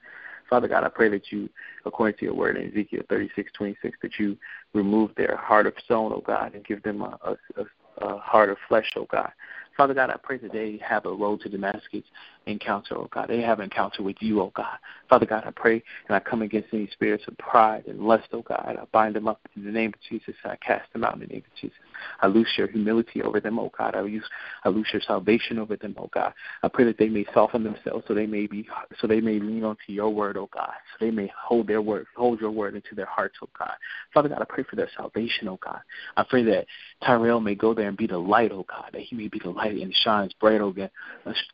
Father God, I pray that you, according to your word in Ezekiel 36, 26, that you remove their heart of stone, oh God, and give them a, a, a Uh, heart of flesh, oh God. Father God, I pray that they have a road to Damascus encounter, oh God. They have an encounter with you, oh God. Father God, I pray and I come against any spirits of pride and lust, oh God. I bind them up in the name of Jesus. and I cast them out in the name of Jesus. I loose your humility over them, oh God. I use I loose your salvation over them, oh God. I pray that they may soften themselves so they may be so they may lean onto your word, oh God. So they may hold their word, hold your word into their hearts, oh God. Father God, I pray for their salvation, oh God. I pray that Tyrell may go there and be the light, oh God, that he may be the light and shines bright, oh God,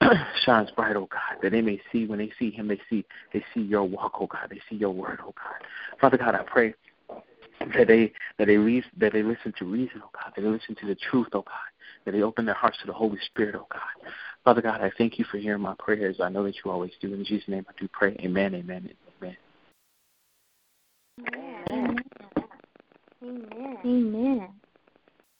shines bright, oh God, that they may see when they see him, they see they see your walk, oh God, they see your word, oh God. Father God, I pray that they that they leave, that they listen to reason, oh God, that they listen to the truth, oh God, that they open their hearts to the Holy Spirit, oh God. Father God, I thank you for hearing my prayers. I know that you always do. In Jesus' name I do pray. Amen, amen, amen. Amen. Amen. Amen.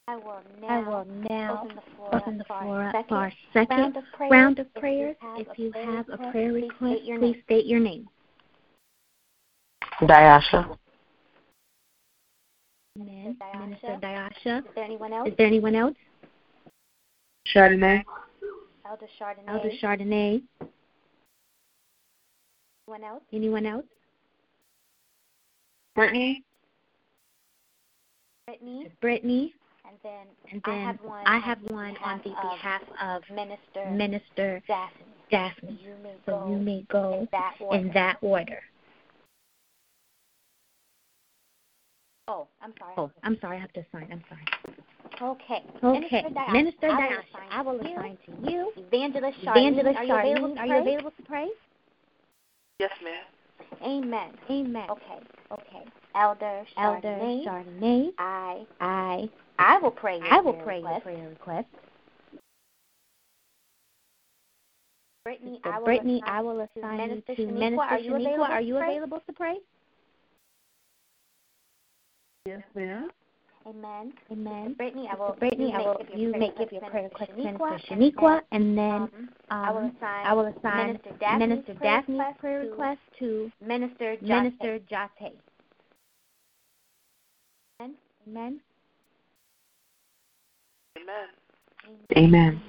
I will now, I will now open the floor, open the up, for floor our up second for our second round of prayers. round of If you have If a you prayer have a request, prayer please request, state your please name. state your name. Diasha. Amen. Minister Diasha. Is there anyone else? Is there anyone else? Chardonnay. Elder Chardonnay. Elder Chardonnay. Anyone else? Anyone else? Brittany. Brittany. Brittany. And then, And I have one. I on have the one on the behalf behalf of of Minister Minister Daphne. Daphne. You So you may go in that order. in that order. Oh, I'm sorry. Oh, I'm sorry. I have to sign. I'm sorry. Okay. Okay. Minister Diasha, Minister I will Diasha, assign I will to you. assign to you. Evangelist Charlene, Evangelist are you available to are pray? you available to pray? Yes, ma'am. Amen. Amen. Okay. Okay. Elder Elder Chardonnay, Chardonnay, I I I will pray your I will prayer pray your request. prayer request. Brittany, I will Brittany, assign I will assign Minister you to Shaniqua. Minister Are you Shaniqua. available Are you available to pray? Yes, ma'am. Amen. Amen. Brittany, I will. Brittany, you I will. your You prayer may request give your prayer Minister request to Shaniqua, Minister and Shaniqua, then, and then um, I will um, assign I will assign Minister Daphne's Minister prayer Daphne's request prayer to request to Minister Jate. Minister Jate. Amen. Amen. Amen. Amen.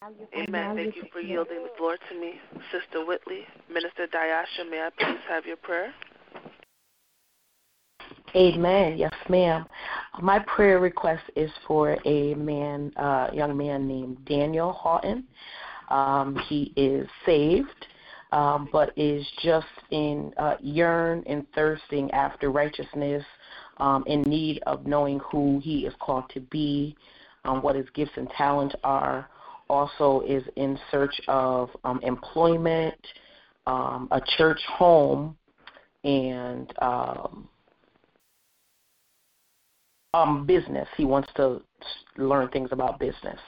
Now you And Amen. Thank you you for yielding the floor to me, Sister Whitley. Minister Diasha, may I please have your prayer? Amen. Yes, ma'am. My prayer request is for a man, uh, young man named Daniel Houghton. Um, he is saved, um, but is just in uh, yearn and thirsting after righteousness, um, in need of knowing who he is called to be, um, what his gifts and talents are. Also, is in search of um, employment, um, a church home, and um, um, business. He wants to learn things about business.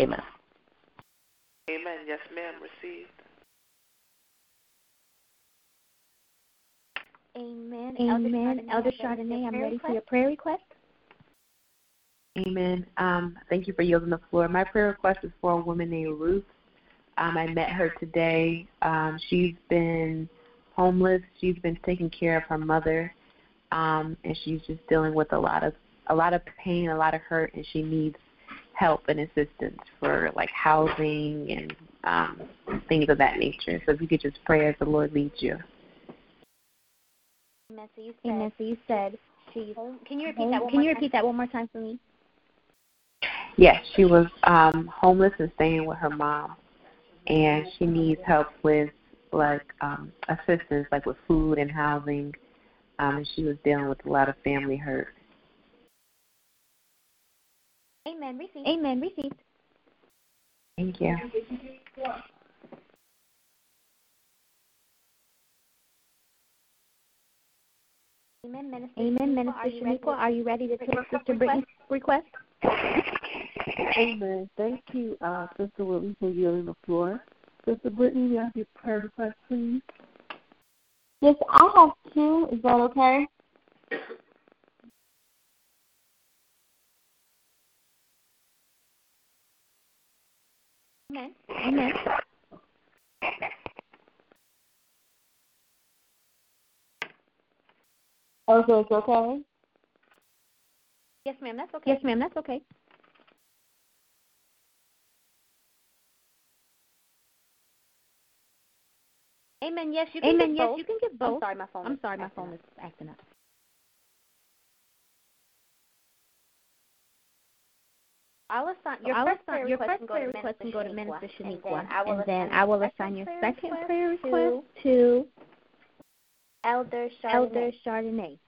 Amen. Amen. Yes, ma'am. Received. Amen. Amen. Elder I'm Chardonnay, I'm ready for your prayer request. Amen. Um, thank you for yielding the floor. My prayer request is for a woman named Ruth. Um, I met her today. Um, she's been homeless. She's been taking care of her mother, um, and she's just dealing with a lot of a lot of pain, a lot of hurt, and she needs help and assistance for like housing and um, things of that nature. So if you could just pray as the Lord leads you. Amen. So you said. Amen. So you said she's. Can you repeat that one Can more you time? repeat that one more time for me? Yes, she was um homeless and staying with her mom and she needs help with like um assistance like with food and housing. Um and she was dealing with a lot of family hurt. Amen. Receive. Amen. Received. Thank you. Amen. Minister. Amen. Are Minister you ready Shaniqua, are you ready to take your Sister request? Brittany's request? Amen. Thank you, uh, Sister Willie, for yielding the floor. Sister Brittany, you have your prayer request, please. Yes, I have two. Is that okay? Amen. Amen. Okay, it's okay. Yes, ma'am. That's okay. Yes, ma'am. That's okay. Amen. Yes, you can Amen. give Yes, both. you can give both. I'm sorry, my phone. I'm is sorry, my acting phone up. is acting up. I'll assign your I'll first prayer your request first go prayer to request can go to Minister Minister Shaniqua, Shaniqua, and then I will and then assign I will your assign your second second prayer prayer request request to Elder Chardonnay. Elder Chardonnay.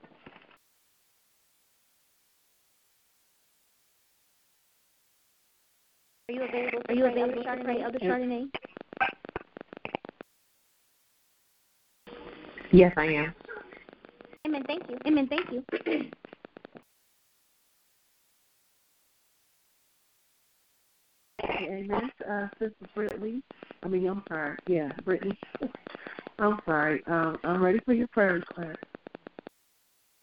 Are you available? To Are you pray, available Elder to pray, Chardonnay? Elder Chardonnay? Yes, I am. Amen. Thank you. Amen. Thank you. Amen. Uh, Sister Brittany, I mean, I'm sorry. Yeah, Brittany. I'm sorry. Um, I'm ready for your prayer request.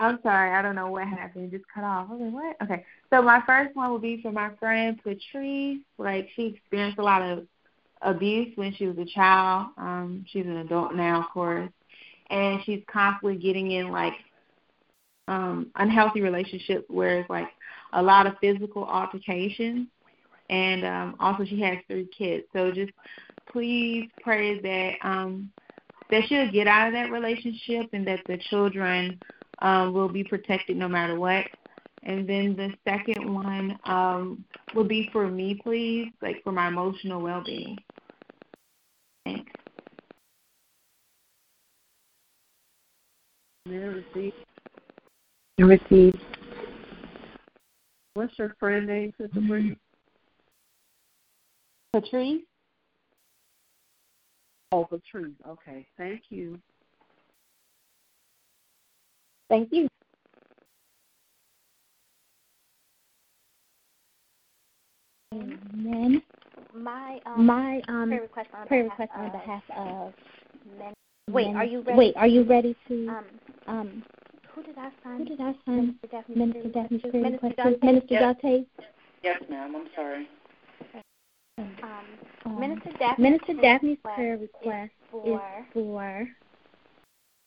I'm sorry, I don't know what happened. It just cut off. I was like, what? Okay. So my first one would be for my friend Patrice. Like she experienced a lot of abuse when she was a child. Um, she's an adult now, of course, and she's constantly getting in like um unhealthy relationships where it's like a lot of physical altercations and um also she has three kids. So just please pray that um that she'll get out of that relationship and that the children um will be protected no matter what. And then the second one um would be for me please, like for my emotional well being. Thanks. Receive. Receive. What's your friend name, Sister Brittany? Patrice? Oh, Patrice. Okay. Thank you. Thank you. Amen. My um, My um prayer request on prayer behalf request on of behalf of men. Wait, men- are you ready? Wait, are you ready to Um, um who did I sign? who did I sign? Minister Daphne's prayer request? Minister request Dante? to? Minister Yes. Yes, ma'am. I'm sorry. Um, Um, Minister Daphne's Minister prayer Daphne's request prayer is request for, is for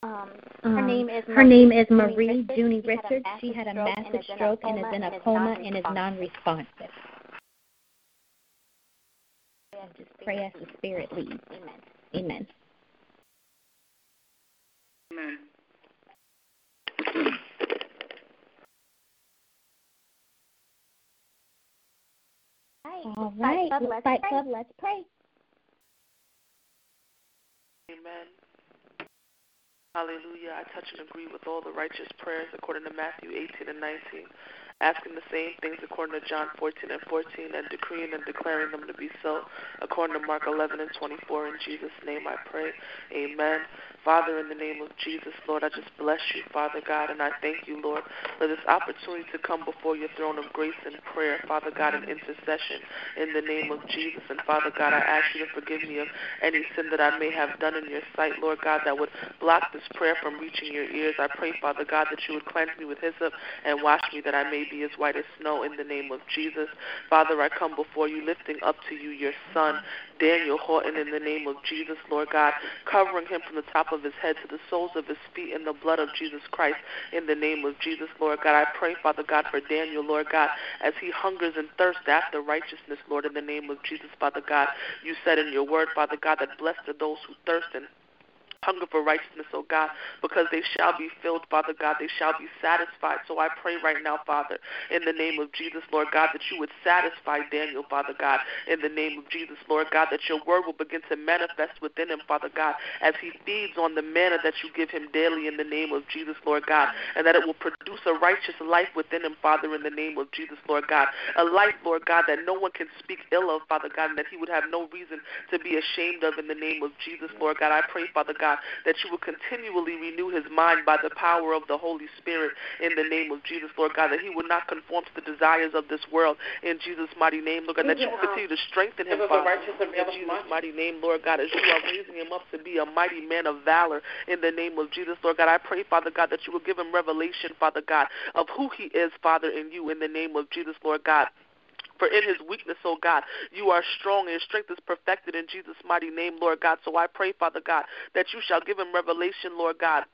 um, her um, name is her name is Junie Marie Richards. Junie She had a Richards. She had a massive is stroke and is in a coma and is non-responsive. non-responsive. Just pray as the Spirit leads. Amen. Amen. Amen. All right, Club, let's let's Fight pray. Club, let's pray. Amen. Hallelujah. I touch and agree with all the righteous prayers according to Matthew 18 and 19, asking the same things according to John 14 and 14, and decreeing and declaring them to be so according to Mark 11 and 24. In Jesus' name I pray. Amen. Father, in the name of Jesus, Lord, I just bless you, Father God, and I thank you, Lord, for this opportunity to come before your throne of grace and prayer, Father God, in intercession in the name of Jesus. And Father God, I ask you to forgive me of any sin that I may have done in your sight, Lord God, that would block this prayer from reaching your ears. I pray, Father God, that you would cleanse me with hyssop and wash me that I may be as white as snow in the name of Jesus. Father, I come before you, lifting up to you your son, Daniel Horton, in the name of Jesus, Lord God, covering him from the top of his head to the soles of his feet in the blood of Jesus Christ, in the name of Jesus, Lord God. I pray, Father God, for Daniel, Lord God, as he hungers and thirsts after righteousness, Lord, in the name of Jesus, Father God. You said in your word, Father God, that blessed are those who thirst and hunger for righteousness, oh God, because they shall be filled, Father God. They shall be satisfied. So I pray right now, Father, in the name of Jesus, Lord God, that you would satisfy Daniel, Father God, in the name of Jesus, Lord God, that your word will begin to manifest within him, Father God, as he feeds on the manna that you give him daily in the name of Jesus, Lord God, and that it will produce a righteous life within him, Father, in the name of Jesus, Lord God. A life, Lord God, that no one can speak ill of, Father God, and that he would have no reason to be ashamed of in the name of Jesus, Lord God. I pray, Father God, that you will continually renew his mind by the power of the Holy Spirit in the name of Jesus, Lord God, that he would not conform to the desires of this world in Jesus' mighty name, Lord God, that you will continue to strengthen him, Father, in Jesus' mighty name, Lord God, as you are raising him up to be a mighty man of valor in the name of Jesus, Lord God. I pray, Father God, that you will give him revelation, Father God, of who he is, Father, in you in the name of Jesus, Lord God. For in his weakness, oh God, you are strong and strength is perfected in Jesus' mighty name, Lord God. So I pray, Father God, that you shall give him revelation, Lord God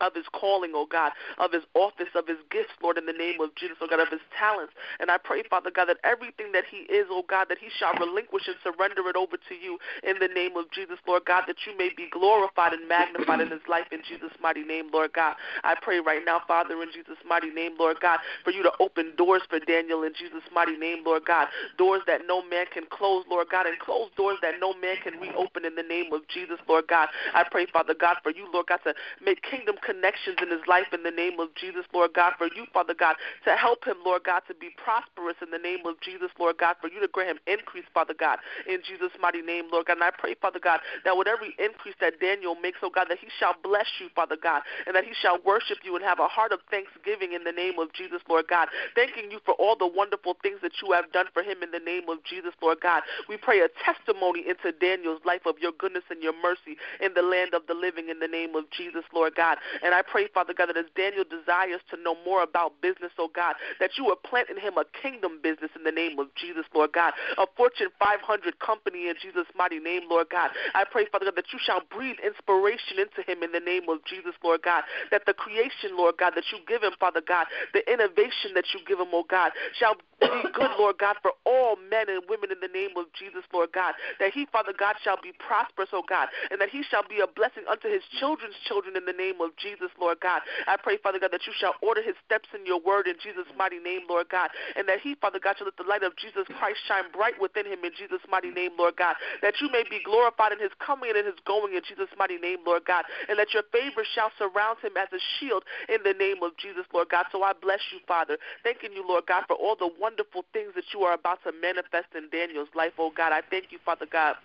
of his calling, oh God, of his office, of his gifts, Lord, in the name of Jesus, oh God, of his talents. And I pray, Father God, that everything that he is, oh God, that he shall relinquish and surrender it over to you in the name of Jesus, Lord God, that you may be glorified and magnified in his life in Jesus' mighty name, Lord God. I pray right now, Father, in Jesus' mighty name, Lord God, for you to open doors for Daniel in Jesus' mighty name, Lord God. Doors that no man can close, Lord God, and close doors that no man can reopen in the name of Jesus, Lord God. I pray, Father God, for you, Lord God, to make kingdom connections in his life in the name of Jesus, Lord God, for you, Father God, to help him, Lord God, to be prosperous in the name of Jesus, Lord God, for you to grant him increase, Father God, in Jesus' mighty name, Lord God. And I pray, Father God, that with every increase that Daniel makes, oh God, that he shall bless you, Father God, and that he shall worship you and have a heart of thanksgiving in the name of Jesus, Lord God, thanking you for all the wonderful things that you have done for him in the name of Jesus, Lord God. We pray a testimony into Daniel's life of your goodness and your mercy in the land of the living in the name of Jesus, Lord God. And I pray, Father God, that as Daniel desires to know more about business, oh God, that you are planting him a kingdom business in the name of Jesus, Lord God, a Fortune 500 company in Jesus' mighty name, Lord God. I pray, Father God, that you shall breathe inspiration into him in the name of Jesus, Lord God, that the creation, Lord God, that you give him, Father God, the innovation that you give him, oh God, shall be good, Lord God, for all men and women in the name of Jesus, Lord God, that he, Father God, shall be prosperous, oh God, and that he shall be a blessing unto his children's children in the name of Jesus, Lord God. I pray, Father God, that you shall order his steps in your word in Jesus' mighty name, Lord God, and that he, Father God, shall let the light of Jesus Christ shine bright within him in Jesus' mighty name, Lord God, that you may be glorified in his coming and in his going in Jesus' mighty name, Lord God, and that your favor shall surround him as a shield in the name of Jesus, Lord God. So I bless you, Father. Thanking you, Lord God, for all the wonderful things that you are about to manifest in Daniel's life, oh God. I thank you, Father God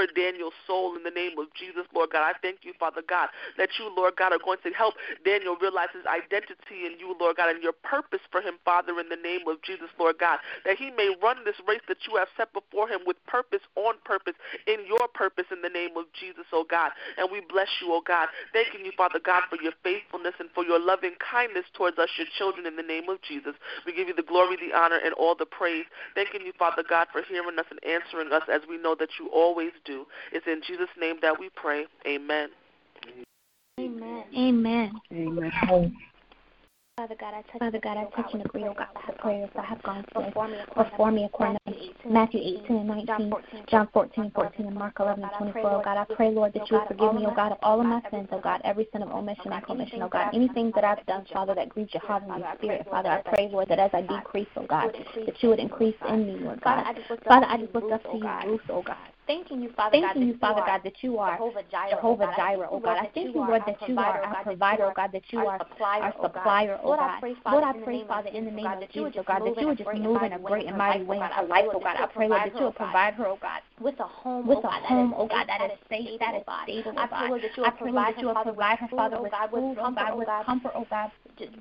for Daniel's soul in the name of Jesus, Lord God. I thank you, Father God, that you, Lord God, are going to help Daniel realize his identity in you, Lord God, and your purpose for him, Father, in the name of Jesus, Lord God, that he may run this race that you have set before him with purpose, on purpose, in your purpose, in the name of Jesus, oh God. And we bless you, oh God. Thanking you, Father God, for your faithfulness and for your loving kindness towards us, your children, in the name of Jesus. We give you the glory, the honor, and all the praise. Thanking you, Father God, for hearing us and answering us as we know that you always do do. It's in Jesus' name that we pray. Amen. Amen. Amen. Amen. Father God, I touch, Father God, I touch and agree, oh God, with the prayers that have gone forth before me according to Matthew 18 and 19, John 14, 14, and Mark 11 and 24, oh God. I pray, oh Lord, oh that you would forgive me, oh God, of all of my sins, oh, oh God, every sin of omission and commission, oh God. Anything that I've done, Father, that grieves your heart and your spirit, Father, I pray, Lord, that as I decrease, oh God, that you would increase in me, Lord God. Father, I just look up to you, Ruth, oh God. Thanking you, Father Thanking you, Father God, that you are Jehovah Jireh, oh God. I thank you, oh Lord, that you are our provider, oh God, that you are our supplier, oh God. Lord, I pray, Father, in the name of Jesus, oh God, that you would just move in a great and mighty way in her life, oh, oh God. I pray, Lord, that oh you will provide her, oh God, with a home, with a home, oh God, that is safe, that is stable, oh God. I pray, Lord, that you will provide her, Father, with food, oh God, with comfort, oh God,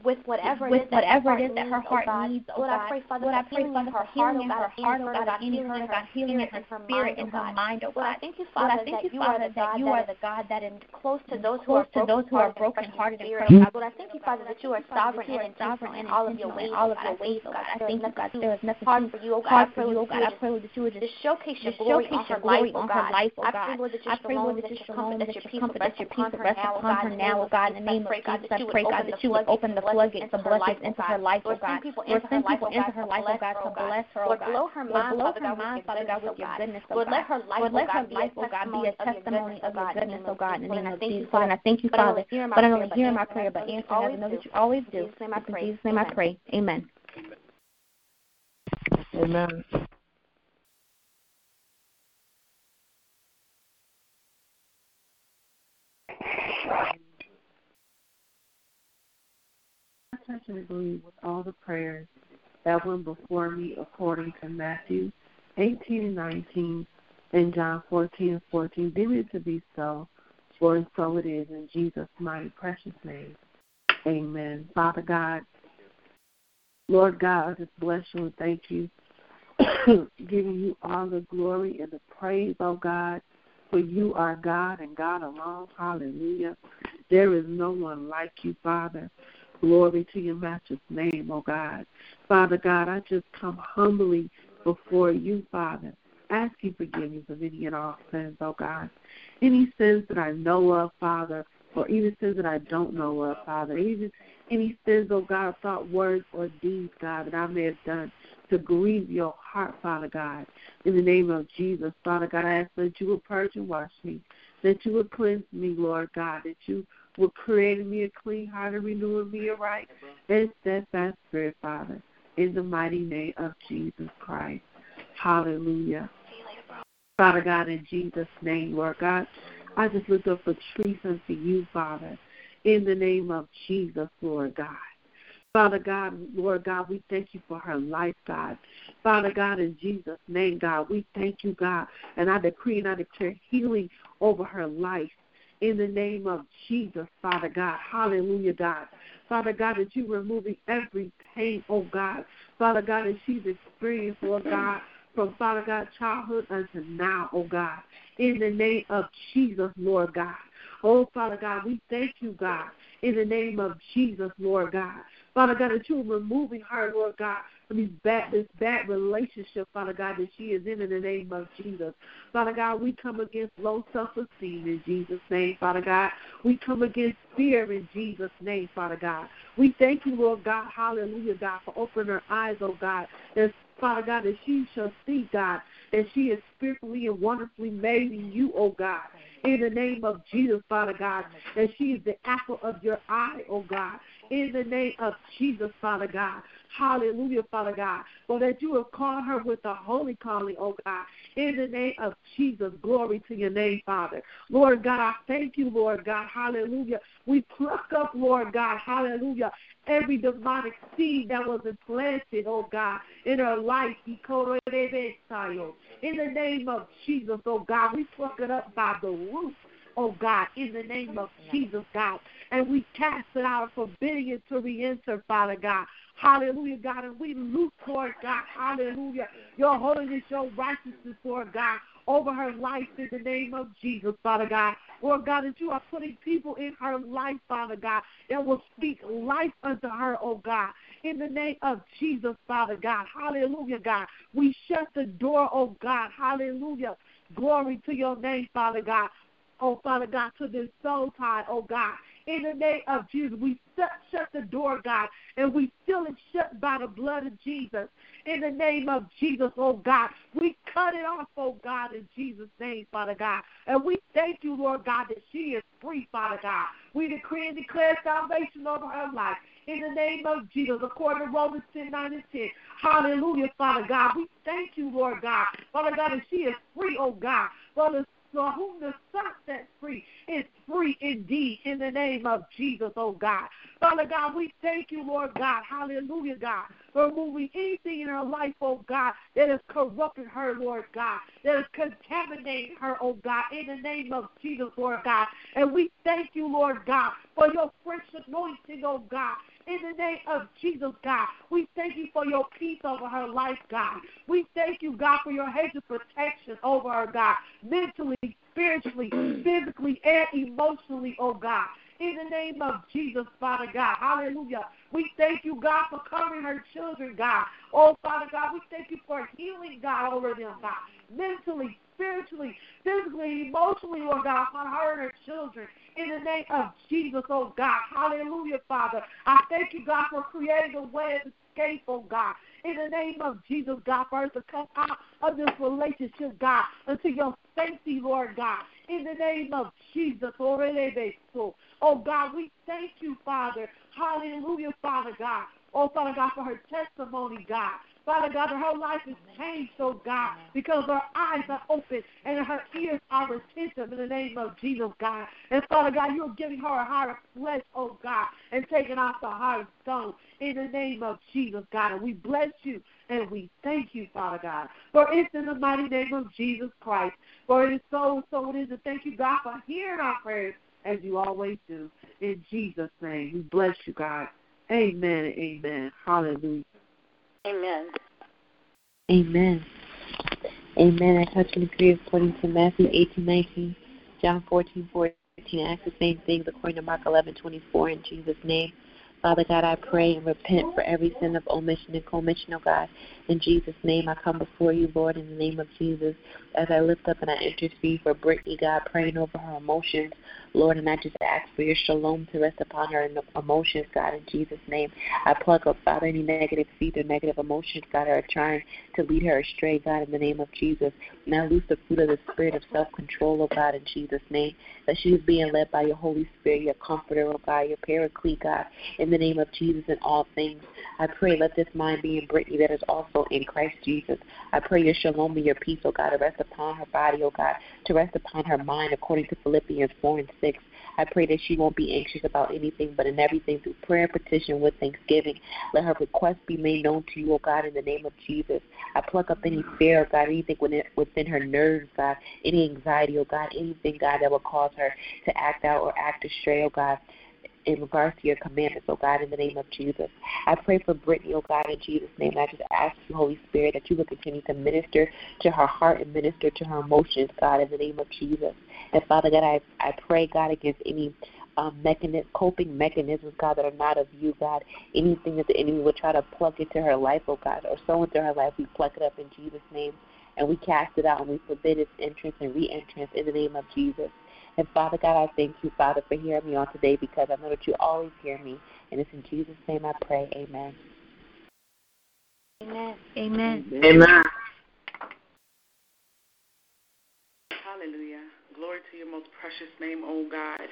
with whatever with whatever it is that her heart oh needs, oh Lord, God. I pray, Father, Lord, I pray, Father, for healing in her heart, oh God, any in her, healing in her spirit, in oh her mind, oh God. I thank you, Father, that you, are Father, the that God you are the God that is close to those who are to those who are brokenhearted and crushed. Oh God, Lord, I thank you, Father, that you are sovereign and sovereign in all of your ways, all oh of your ways, oh God. I is thank you, God. There is nothing hard for you, oh God. I pray, oh God. I pray, that you would just showcase your glory on her life, oh God. oh I pray, Lord, that your shalom, Lord, that your comfort, that your peace rest that your peace her rest now, oh upon God, her now, oh of God. In the name I of pray, God, Jesus, that I you would pray, God, open that you would floodgates open the of blessings floodgates, into her life, blessings oh into God. her life, Lord, God. people Lord, into her send life, people oh into God, her to life, bless God, her, to oh God. bless her, Lord, God. blow her Lord, mind, blow Father her God, with mind, your Father God, goodness, with oh your God. goodness, Lord, God. let her life, Lord, oh let her be a life, oh God, be a testimony of your goodness, of oh your God, goodness, in Jesus' God. name. I the thank you, name of Father. Jesus, But I don't Father. hear my But I prayer, don't but hear my prayer, but know answer that you always. Know do. that you always In do. Jesus' name I In pray. Jesus' name I Amen. pray. Amen. Amen. I touch and agree with all the prayers that went before me according to Matthew 18 and 19 and John 14 and 14. Deem it to be so, for and so it is in Jesus' mighty precious name. Amen. Father God, Lord God, I just bless you and thank you, giving you all the glory and the praise, oh God, for you are God and God alone. Hallelujah. There is no one like you, Father. Glory to your matchless name, oh God. Father God, I just come humbly before you, Father, asking forgiveness of any and all sins, oh God. Any sins that I know of, Father, or even sins that I don't know of, Father. Even any sins, oh God, thought, words, or deeds, God, that I may have done to grieve your heart, Father God. In the name of Jesus, Father God, I ask that you would purge and wash me, that you would cleanse me, Lord God, that you would create in me a clean heart and renew in me a right and steadfast spirit, Father. In the mighty name of Jesus Christ. Hallelujah. Father God, in Jesus' name, Lord God, I just lift up for Patrice unto you, Father, in the name of Jesus, Lord God. Father God, Lord God, we thank you for her life, God. Father God, in Jesus' name, God, we thank you, God. And I decree and I declare healing over her life in the name of Jesus, Father God. Hallelujah, God. Father God, that you are removing every pain, oh God. Father God, that she's experienced, Lord God, from Father God, childhood unto now, oh God. In the name of Jesus, Lord God. Oh, Father God, we thank you, God, in the name of Jesus, Lord God. Father God, that you are removing her, Lord God, these bad, this bad relationship, Father God, that she is in in the name of Jesus. Father God, we come against low self-esteem in Jesus' name, Father God. We come against fear in Jesus' name, Father God. We thank you, Lord God, hallelujah, God, for opening her eyes, oh God, that Father God, that she shall see, God, that she is fearfully and wonderfully made in you, oh God. In the name of Jesus, Father God, that she is the apple of your eye, oh God. In the name of Jesus, Father God. Hallelujah, Father God. For that you have called her with the holy calling, oh God. In the name of Jesus, glory to your name, Father. Lord God, I thank you, Lord God. Hallelujah. We pluck up, Lord God. Hallelujah. Every demonic seed that was implanted, oh God, in her life. In the name of Jesus, oh God, we pluck it up by the root oh God, in the name of Jesus, God. And we cast it out, forbidding it to re enter, Father God. Hallelujah, God. And we look Lord God, hallelujah, your holiness, your righteousness, Lord God, over her life in the name of Jesus, Father God. Lord God, that you are putting people in her life, Father God, that will speak life unto her, oh God. In the name of Jesus, Father God. Hallelujah, God. We shut the door, oh God. Hallelujah. Glory to your name, Father God oh Father God, to this soul tie, oh God. In the name of Jesus, we shut, shut the door, God, and we seal it shut by the blood of Jesus. In the name of Jesus, oh God, we cut it off, oh God, in Jesus' name, Father God. And we thank you, Lord God, that she is free, Father God. We decree and declare salvation over her life. In the name of Jesus, according to Romans 10, 9 and 10. Hallelujah, Father God. We thank you, Lord God. Father God, that she is free, oh God. Father, for whom the Son sets free is free indeed in the name of Jesus, oh God. Father God, we thank you, Lord God. Hallelujah, God, for removing anything in her life, oh God, that is corrupting her, Lord God, that is contaminating her, oh God, in the name of Jesus, Lord God. And we thank you, Lord God, for your fresh anointing, oh God, in the name of Jesus, God. We thank you for your peace over her life, God. We thank you, God, for your hedge of protection over her, God, mentally, spiritually, physically, and emotionally, oh God. In the name of Jesus, Father God. Hallelujah. We thank you, God, for covering her children, God. Oh, Father God, we thank you for healing, God, over them, God. Mentally, spiritually, physically, emotionally, Lord God, upon her and her children. In the name of Jesus, oh God. Hallelujah, Father. I thank you, God, for creating a way of escape, oh God. In the name of Jesus, God, for us to come out of this relationship, God, unto your safety, Lord God. In the name of Jesus, oh God, we thank you, Father. Hallelujah, Father God. Oh, Father God, for her testimony, God. Father God, her whole life is changed, oh God, because her eyes are open and her ears are retentive in the name of Jesus, God. And Father God, you're giving her a heart of flesh, oh God, and taking off the heart of stone in the name of Jesus, God. And we bless you and we thank you, Father God. For it's in the mighty name of Jesus Christ. For it is so, so it is. And thank you, God, for hearing our prayers as you always do. In Jesus' name, we bless you, God. Amen amen. Hallelujah. Amen. Amen. Amen. I touch and agree according to Matthew 18, 19, John 14, 14. I ask the same things according to Mark 11, 24 in Jesus' name. Father God, I pray and repent for every sin of omission and commission, oh God. In Jesus' name, I come before you, Lord, in the name of Jesus, as I lift up and I intercede for Brittany, God, praying over her emotions, Lord, and I just ask for your shalom to rest upon her emotions, God, in Jesus' name. I plug up, Father, any negative seeds or negative emotions, God, that are trying to lead her astray, God, in the name of Jesus. I loose the fruit of the spirit of self control, oh God, in Jesus' name, that she is being led by your Holy Spirit, your comforter, oh God, your paraclete, God, in the name of Jesus in all things. I pray, let this mind be in Brittany that is also in Christ Jesus. I pray your shalom and your peace, O God, to rest upon her body, O God, to rest upon her mind, according to Philippians 4 and 6. I pray that she won't be anxious about anything, but in everything through prayer and petition with thanksgiving. Let her request be made known to you, O God, in the name of Jesus. I pluck up any fear, oh God, anything within her nerves, God, any anxiety, O God, anything, God, that will cause her to act out or act astray, O God in regards to your commandments, oh God, in the name of Jesus. I pray for Brittany, oh God, in Jesus' name. I just ask you, Holy Spirit, that you will continue to minister to her heart and minister to her emotions, God, in the name of Jesus. And Father God, I, I pray, God, against any um, mechanism, coping mechanisms, God, that are not of you, God. Anything that the enemy would try to plug into her life, oh God, or sow into her life, we pluck it up in Jesus' name. And we cast it out and we forbid its entrance and re entrance in the name of Jesus. And Father God, I thank you, Father, for hearing me on today because I know that you always hear me. And it's in Jesus' name I pray. Amen. Amen. Amen. Amen. Hallelujah. Glory to your most precious name, O God.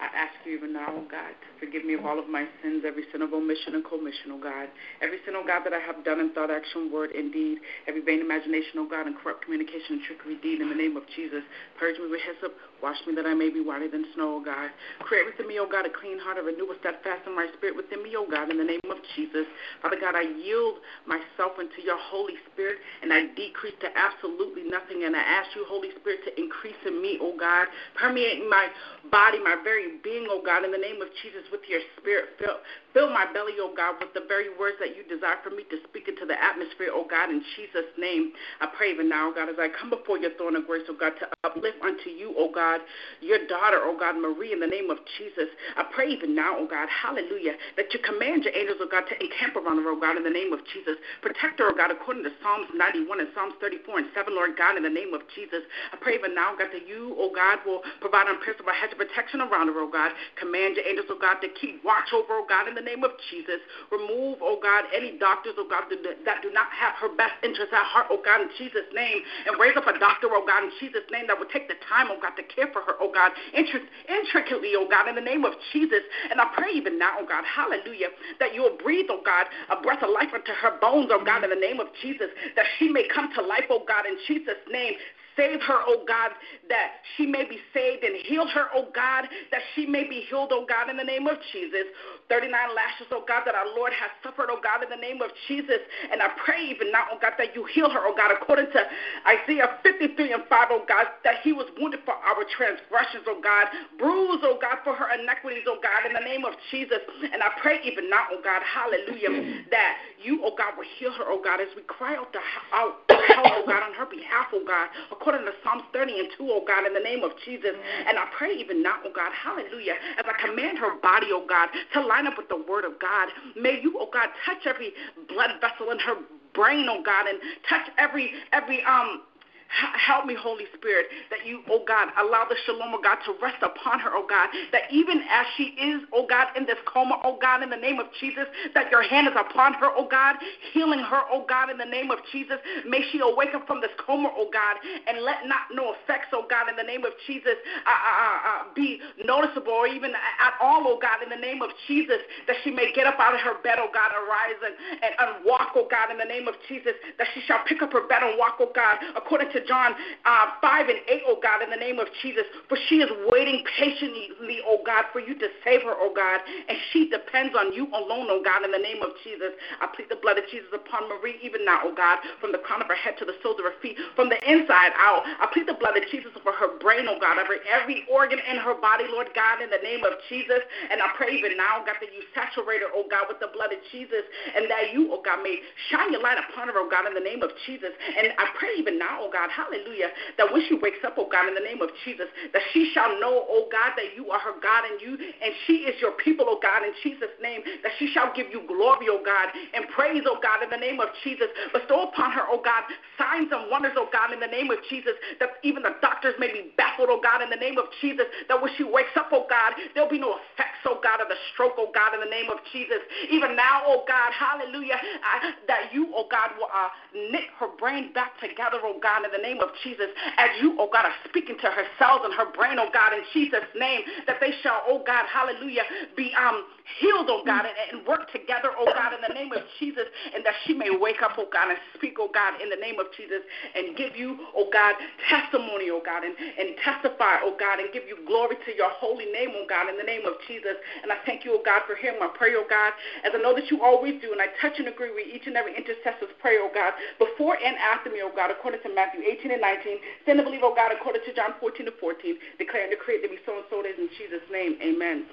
I ask you even now, oh God, to forgive me of all of my sins, every sin of omission and commission, oh God. Every sin, oh God, that I have done in thought, action, word, and deed. Every vain imagination, oh God, and corrupt communication and trickery deed in the name of Jesus. Purge me with hyssop, wash me that I may be whiter than snow, oh God. Create within me, oh God, a clean heart, and renew a steadfast and spirit within me, oh God, in the name of Jesus. Father God, I yield myself into your Holy Spirit, and I decrease to absolutely nothing, and I ask you, Holy Spirit, to increase in me, oh God, permeate my body, my very being, oh God, in the name of Jesus, with your spirit. Fill, fill my belly, oh God, with the very words that you desire for me to speak into the atmosphere, oh God, in Jesus' name. I pray even now, oh God, as I come before your throne of grace, oh God, to uplift unto you, oh God, your daughter, oh God, Marie, in the name of Jesus. I pray even now, oh God, hallelujah, that you command your angels, oh God, to encamp around her, oh God, in the name of Jesus. Protect her, oh God, according to Psalms 91 and Psalms 34 and 7, Lord God, in the name of Jesus. I pray even now, God, that you, oh God, will provide unpierceable hedge of protection around her, oh God. Command your angels, oh God, to keep watch over, oh God, in the name of Jesus. Remove, oh God, any doctors, oh God, that do not have her best interest at heart, oh God, in Jesus' name. And raise up a doctor, oh God, in Jesus' name, that will take the time, oh God, to care for her, oh God, intricately, oh God, in the name of Jesus. And I pray even now, oh God, hallelujah, that you will breathe, oh God, a breath of life into her bones, oh God, in the name of Jesus, that she may come to life, oh God, in Jesus' name. Save her, oh God, that she may be saved and heal her, oh God, that she may be healed, oh God, in the name of Jesus. 39 lashes, oh God, that our Lord has suffered, oh God, in the name of Jesus. And I pray even now, oh God, that you heal her, oh God, according to Isaiah 53 and 5, oh God, that he was wounded for our transgressions, oh God, bruised, oh God, for her iniquities, oh God, in the name of Jesus. And I pray even now, oh God, hallelujah, that you, oh God, will heal her, oh God, as we cry out to out help, oh God, on her behalf, oh God, according to Psalms 30 and 2, oh God, in the name of Jesus. And I pray even now, oh God, hallelujah, as I command her body, oh God, to line up with the word of God. May you, oh God, touch every blood vessel in her brain, oh God, and touch every every um Help me, Holy Spirit, that you, oh God, allow the shalom, oh God, to rest upon her, oh God, that even as she is, oh God, in this coma, oh God, in the name of Jesus, that your hand is upon her, oh God, healing her, oh God, in the name of Jesus. May she awaken from this coma, oh God, and let not no effects, oh God, in the name of Jesus, uh, uh, uh, be noticeable or even at all, oh God, in the name of Jesus, that she may get up out of her bed, oh God, arise and, and, and walk, oh God, in the name of Jesus, that she shall pick up her bed and walk, oh God, according to John uh, 5 and 8, oh God, in the name of Jesus. For she is waiting patiently, oh God, for you to save her, oh God. And she depends on you alone, oh God, in the name of Jesus. I plead the blood of Jesus upon Marie even now, oh God, from the crown of her head to the soles of her feet, from the inside out. I plead the blood of Jesus over her brain, oh God, over every organ in her body, Lord God, in the name of Jesus. And I pray even now, God, that you saturate her, oh God, with the blood of Jesus, and that you, oh God, may shine your light upon her, oh God, in the name of Jesus. And I pray even now, oh God, hallelujah, that when she wakes up, oh God, in the name of Jesus, that she shall know, oh God, that you are her God and you and she is your people, oh God, in Jesus' name, that she shall give you glory, oh God, and praise, oh God, in the name of Jesus. Bestow upon her, oh God, signs and wonders, oh God, in the name of Jesus, that even the doctors may be baffled, oh God, in the name of Jesus, that when she wakes up, oh God, there'll be no effects, oh God, of the stroke, oh God, in the name of Jesus. Even now, oh God, hallelujah, I, that you, oh God, will uh, knit her brain back together, oh God, in the name of Jesus, as you, oh God, are speaking to her cells and her brain, oh God, in Jesus' name, that they shall, oh God, hallelujah, be um healed, oh God, and, and work together, oh God, in the name of Jesus, and that she may wake up, oh God, and speak, oh God, in the name of Jesus, and give you, oh God, testimony, oh God, and, and testify, oh God, and give you glory to your holy name, oh God, in the name of Jesus. And I thank you, oh God, for hearing my prayer, oh God, as I know that you always do, and I touch and agree with each and every intercessor's prayer, oh God, before and after me, oh God, according to Matthew 18 and 19. Send and believe, oh God, according to John 14 and 14, declare and decree to be so and so it is in Jesus' name. Amen.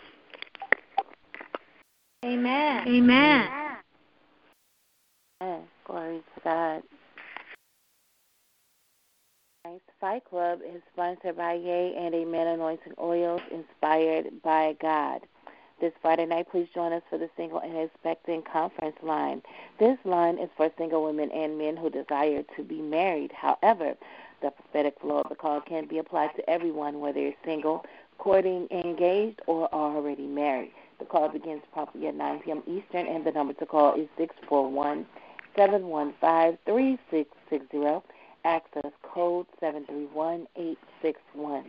Amen. Amen. Amen. Glory to God. Nice Fight Club is sponsored by Yea and Amen Anointing Oils inspired by God. This Friday night, please join us for the Single and Expecting Conference line. This line is for single women and men who desire to be married. However, the prophetic flow of the call can be applied to everyone, whether you're single, courting, engaged, or already married. The call begins promptly at 9 p.m. Eastern, and the number to call is 641 715 3660. Access code 731861.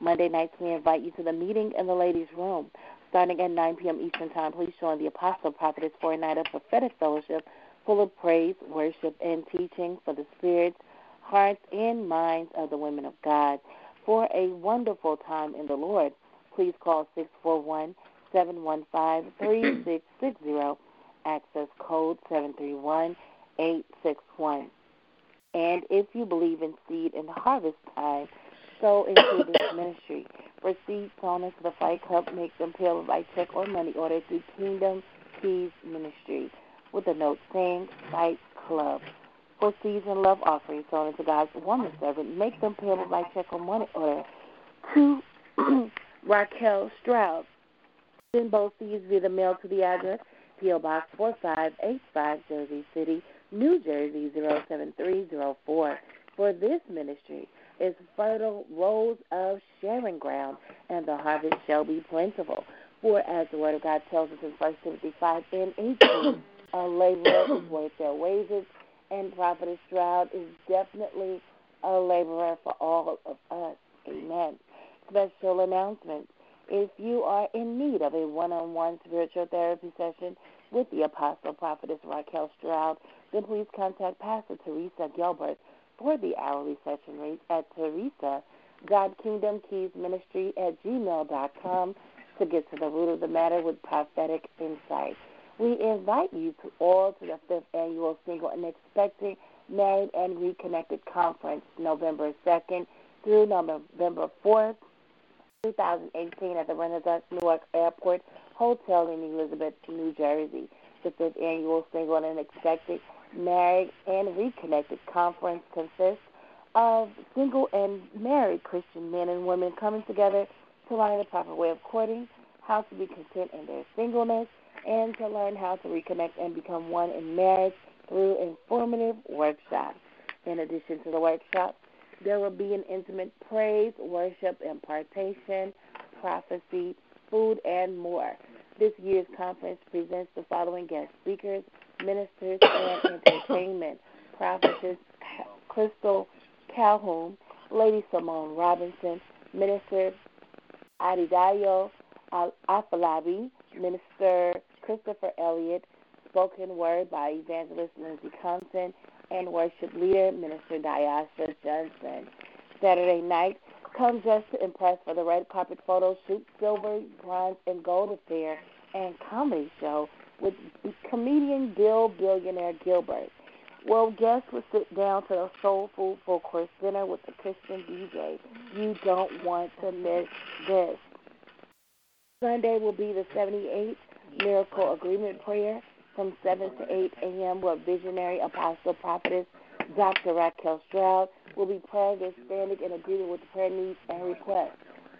Monday nights, we invite you to the meeting in the ladies' room. Starting at 9 p.m. Eastern Time, please join the Apostle Prophetess for a night of prophetic fellowship full of praise, worship, and teaching for the spirits, hearts, and minds of the women of God. For a wonderful time in the Lord, please call 641 715 3660, access code 731 861. And if you believe in seed and harvest time, sow into this ministry. For seed sown into the Fight Club, make them payable by check or money order through Kingdom Keys Ministry with a note saying Fight Club. For seeds and love offerings sown into God's woman servant, make them payable by check or money order to Raquel Stroud. Send both seeds via the mail to the address P.O. Box 4585, Jersey City, New Jersey 07304. For this ministry is fertile rows of sharing ground, and the harvest shall be plentiful. For as the word of God tells us in 1 Timothy 5 and 18, a laborer is worth their wages, and Prophetess Stroud is definitely a laborer for all of us. Amen. Special announcement. If you are in need of a one on one spiritual therapy session with the Apostle Prophetess Raquel Stroud, then please contact Pastor Teresa Gilbert for the hourly session rate at Teresa God Kingdom Keys Ministry at gmail.com to get to the root of the matter with prophetic insight. We invite you to all to the fifth annual Single and Expecting Married and Reconnected Conference, November 2nd through November 4th, 2018, at the Renaissance Newark Airport Hotel in Elizabeth, New Jersey. The fifth annual Single and Expecting Married and Reconnected Conference consists of single and married Christian men and women coming together to learn the proper way of courting, how to be content in their singleness, and to learn how to reconnect and become one in marriage through informative workshops. In addition to the workshops, there will be an intimate praise, worship, impartation, prophecy, food, and more. This year's conference presents the following guest speakers, ministers, and entertainment. Prophetess Crystal Calhoun, Lady Simone Robinson, Minister Adidayo Afolabi, Minister Christopher Elliott, spoken word by Evangelist Lindsey Compton, and worship leader Minister Diasha Johnson. Saturday night, come dressed to impress for the red carpet photo shoot, silver, bronze, and gold affair, and comedy show with comedian Bill Billionaire Gilbert. Well, guests will sit down to a soul food full course dinner with the Christian DJ. You don't want to miss this. Sunday will be the 78th Miracle Agreement Prayer from 7 to 8 a.m. with visionary apostle prophetess Dr. Raquel Stroud will be praying and standing in agreement with prayer needs and requests.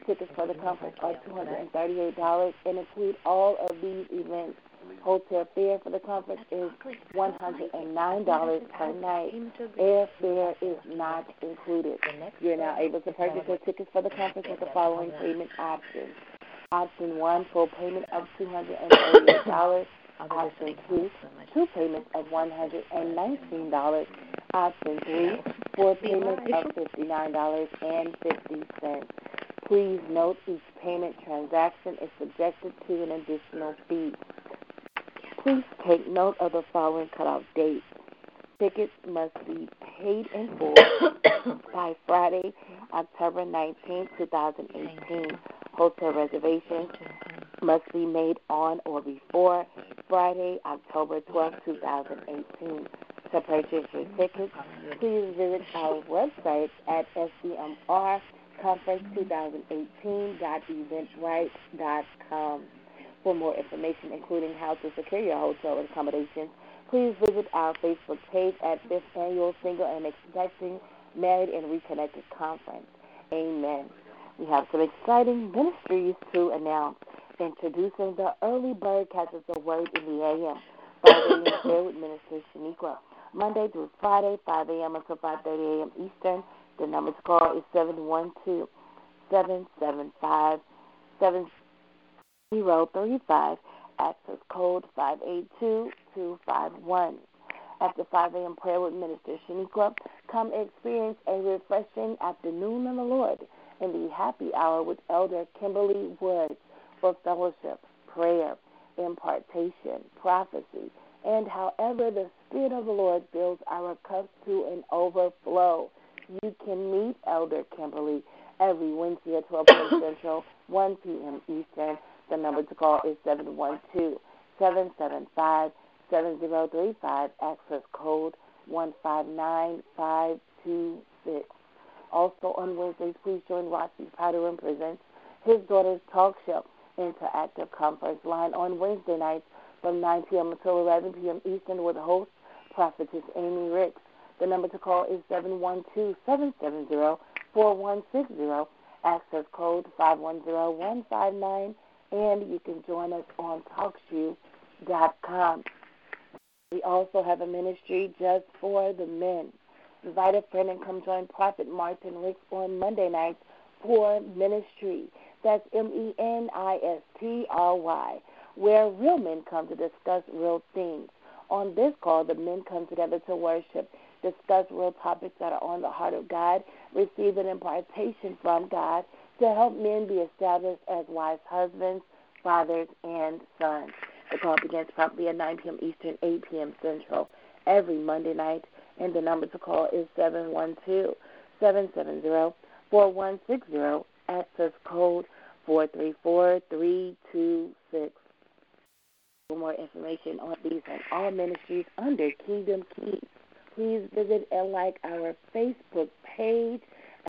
Tickets for the conference are $238 and include all of these events. Hotel fare for the conference is $109 per night. Airfare is not included. You're now able to purchase your tickets for the conference with the following payment options. Option one, full payment of $238. Option two, two payments of $119. Option three, four payments of $59.50. Please note each payment transaction is subjected to an additional fee. Please take note of the following cutoff date. Tickets must be paid in full by Friday, October 19, 2018. Hotel reservations must be made on or before Friday, October 12, 2018. To purchase your tickets, please visit our website at scmrconference2018.eventbrite.com. For more information, including how to secure your hotel accommodations, please visit our Facebook page at Fifth Annual Single and Expecting Married and Reconnected Conference. Amen. We have some exciting ministries to announce. Introducing the Early Bird Catches the Word in the AM. 5 a.m. prayer with Minister Shaniqua. Monday through Friday, 5 a.m. until 5.30 a.m. Eastern. The number to call is 712 775 7035. Access code 582251. After 5 a.m. prayer with Minister Shaniqua, come experience a refreshing afternoon in the Lord in the happy hour with Elder Kimberly Woods for fellowship, prayer, impartation, prophecy, and however the Spirit of the Lord fills our cups to an overflow. You can meet Elder Kimberly every Wednesday at 12 p.m. Central, 1 p.m. Eastern. The number to call is 712 775 7035, access code 159526. Also on Wednesdays, please join Roxy Room Presents his daughter's talk show, Interactive Conference Line, on Wednesday nights from 9 p.m. until 11 p.m. Eastern with host Prophetess Amy Ricks. The number to call is 712-770-4160, access code 510159, and you can join us on TalkShoe.com. We also have a ministry just for the men. Invite a friend and come join Prophet Martin Ricks on Monday nights for ministry. That's M E N I S T R Y, where real men come to discuss real things. On this call, the men come together to worship, discuss real topics that are on the heart of God, receive an impartation from God to help men be established as wise husbands, fathers, and sons. The call begins promptly at 9 p.m. Eastern, 8 p.m. Central, every Monday night, and the number to call is 712 770 4160, access code 434326. For more information on these and all ministries under Kingdom Keys, please visit and like our Facebook page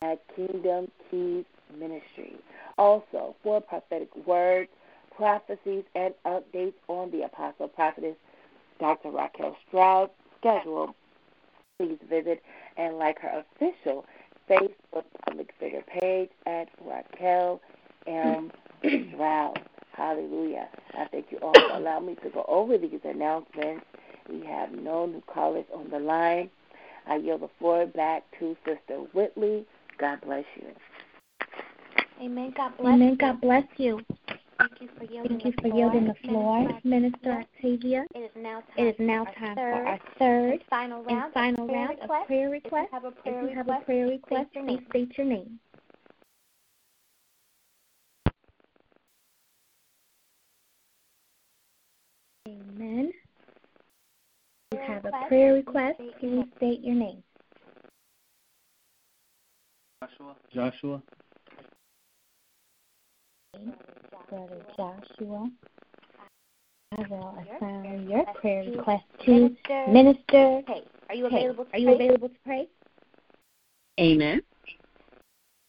at Kingdom Keys Ministry. Also, for prophetic words, prophecies, and updates on the Apostle Prophetess Dr. Raquel Stroud schedule, please visit and like her official Facebook public figure page at Raquel M. Stroud. Hallelujah. I thank you all for allowing me to go over these announcements. We have no new callers on the line. I yield the floor back to Sister Whitley. God bless you. Amen. God bless Amen. you. God bless you. Thank you for yielding, you the, for floor. yielding the floor, Minister, Minister Octavia. It is now time, It is now for our time third for our third and final round, and final of prayer round requests. of prayer If you have a prayer If you have request, a prayer please request, state your please name. state your name. Amen. If you have a request, prayer please request, state your please name. state your name. Joshua. Joshua. Brother Joshua. I will assign prayer your prayer request to Minister Minister. Hey, are you Hey, available to Are you pray? available to pray? Amen.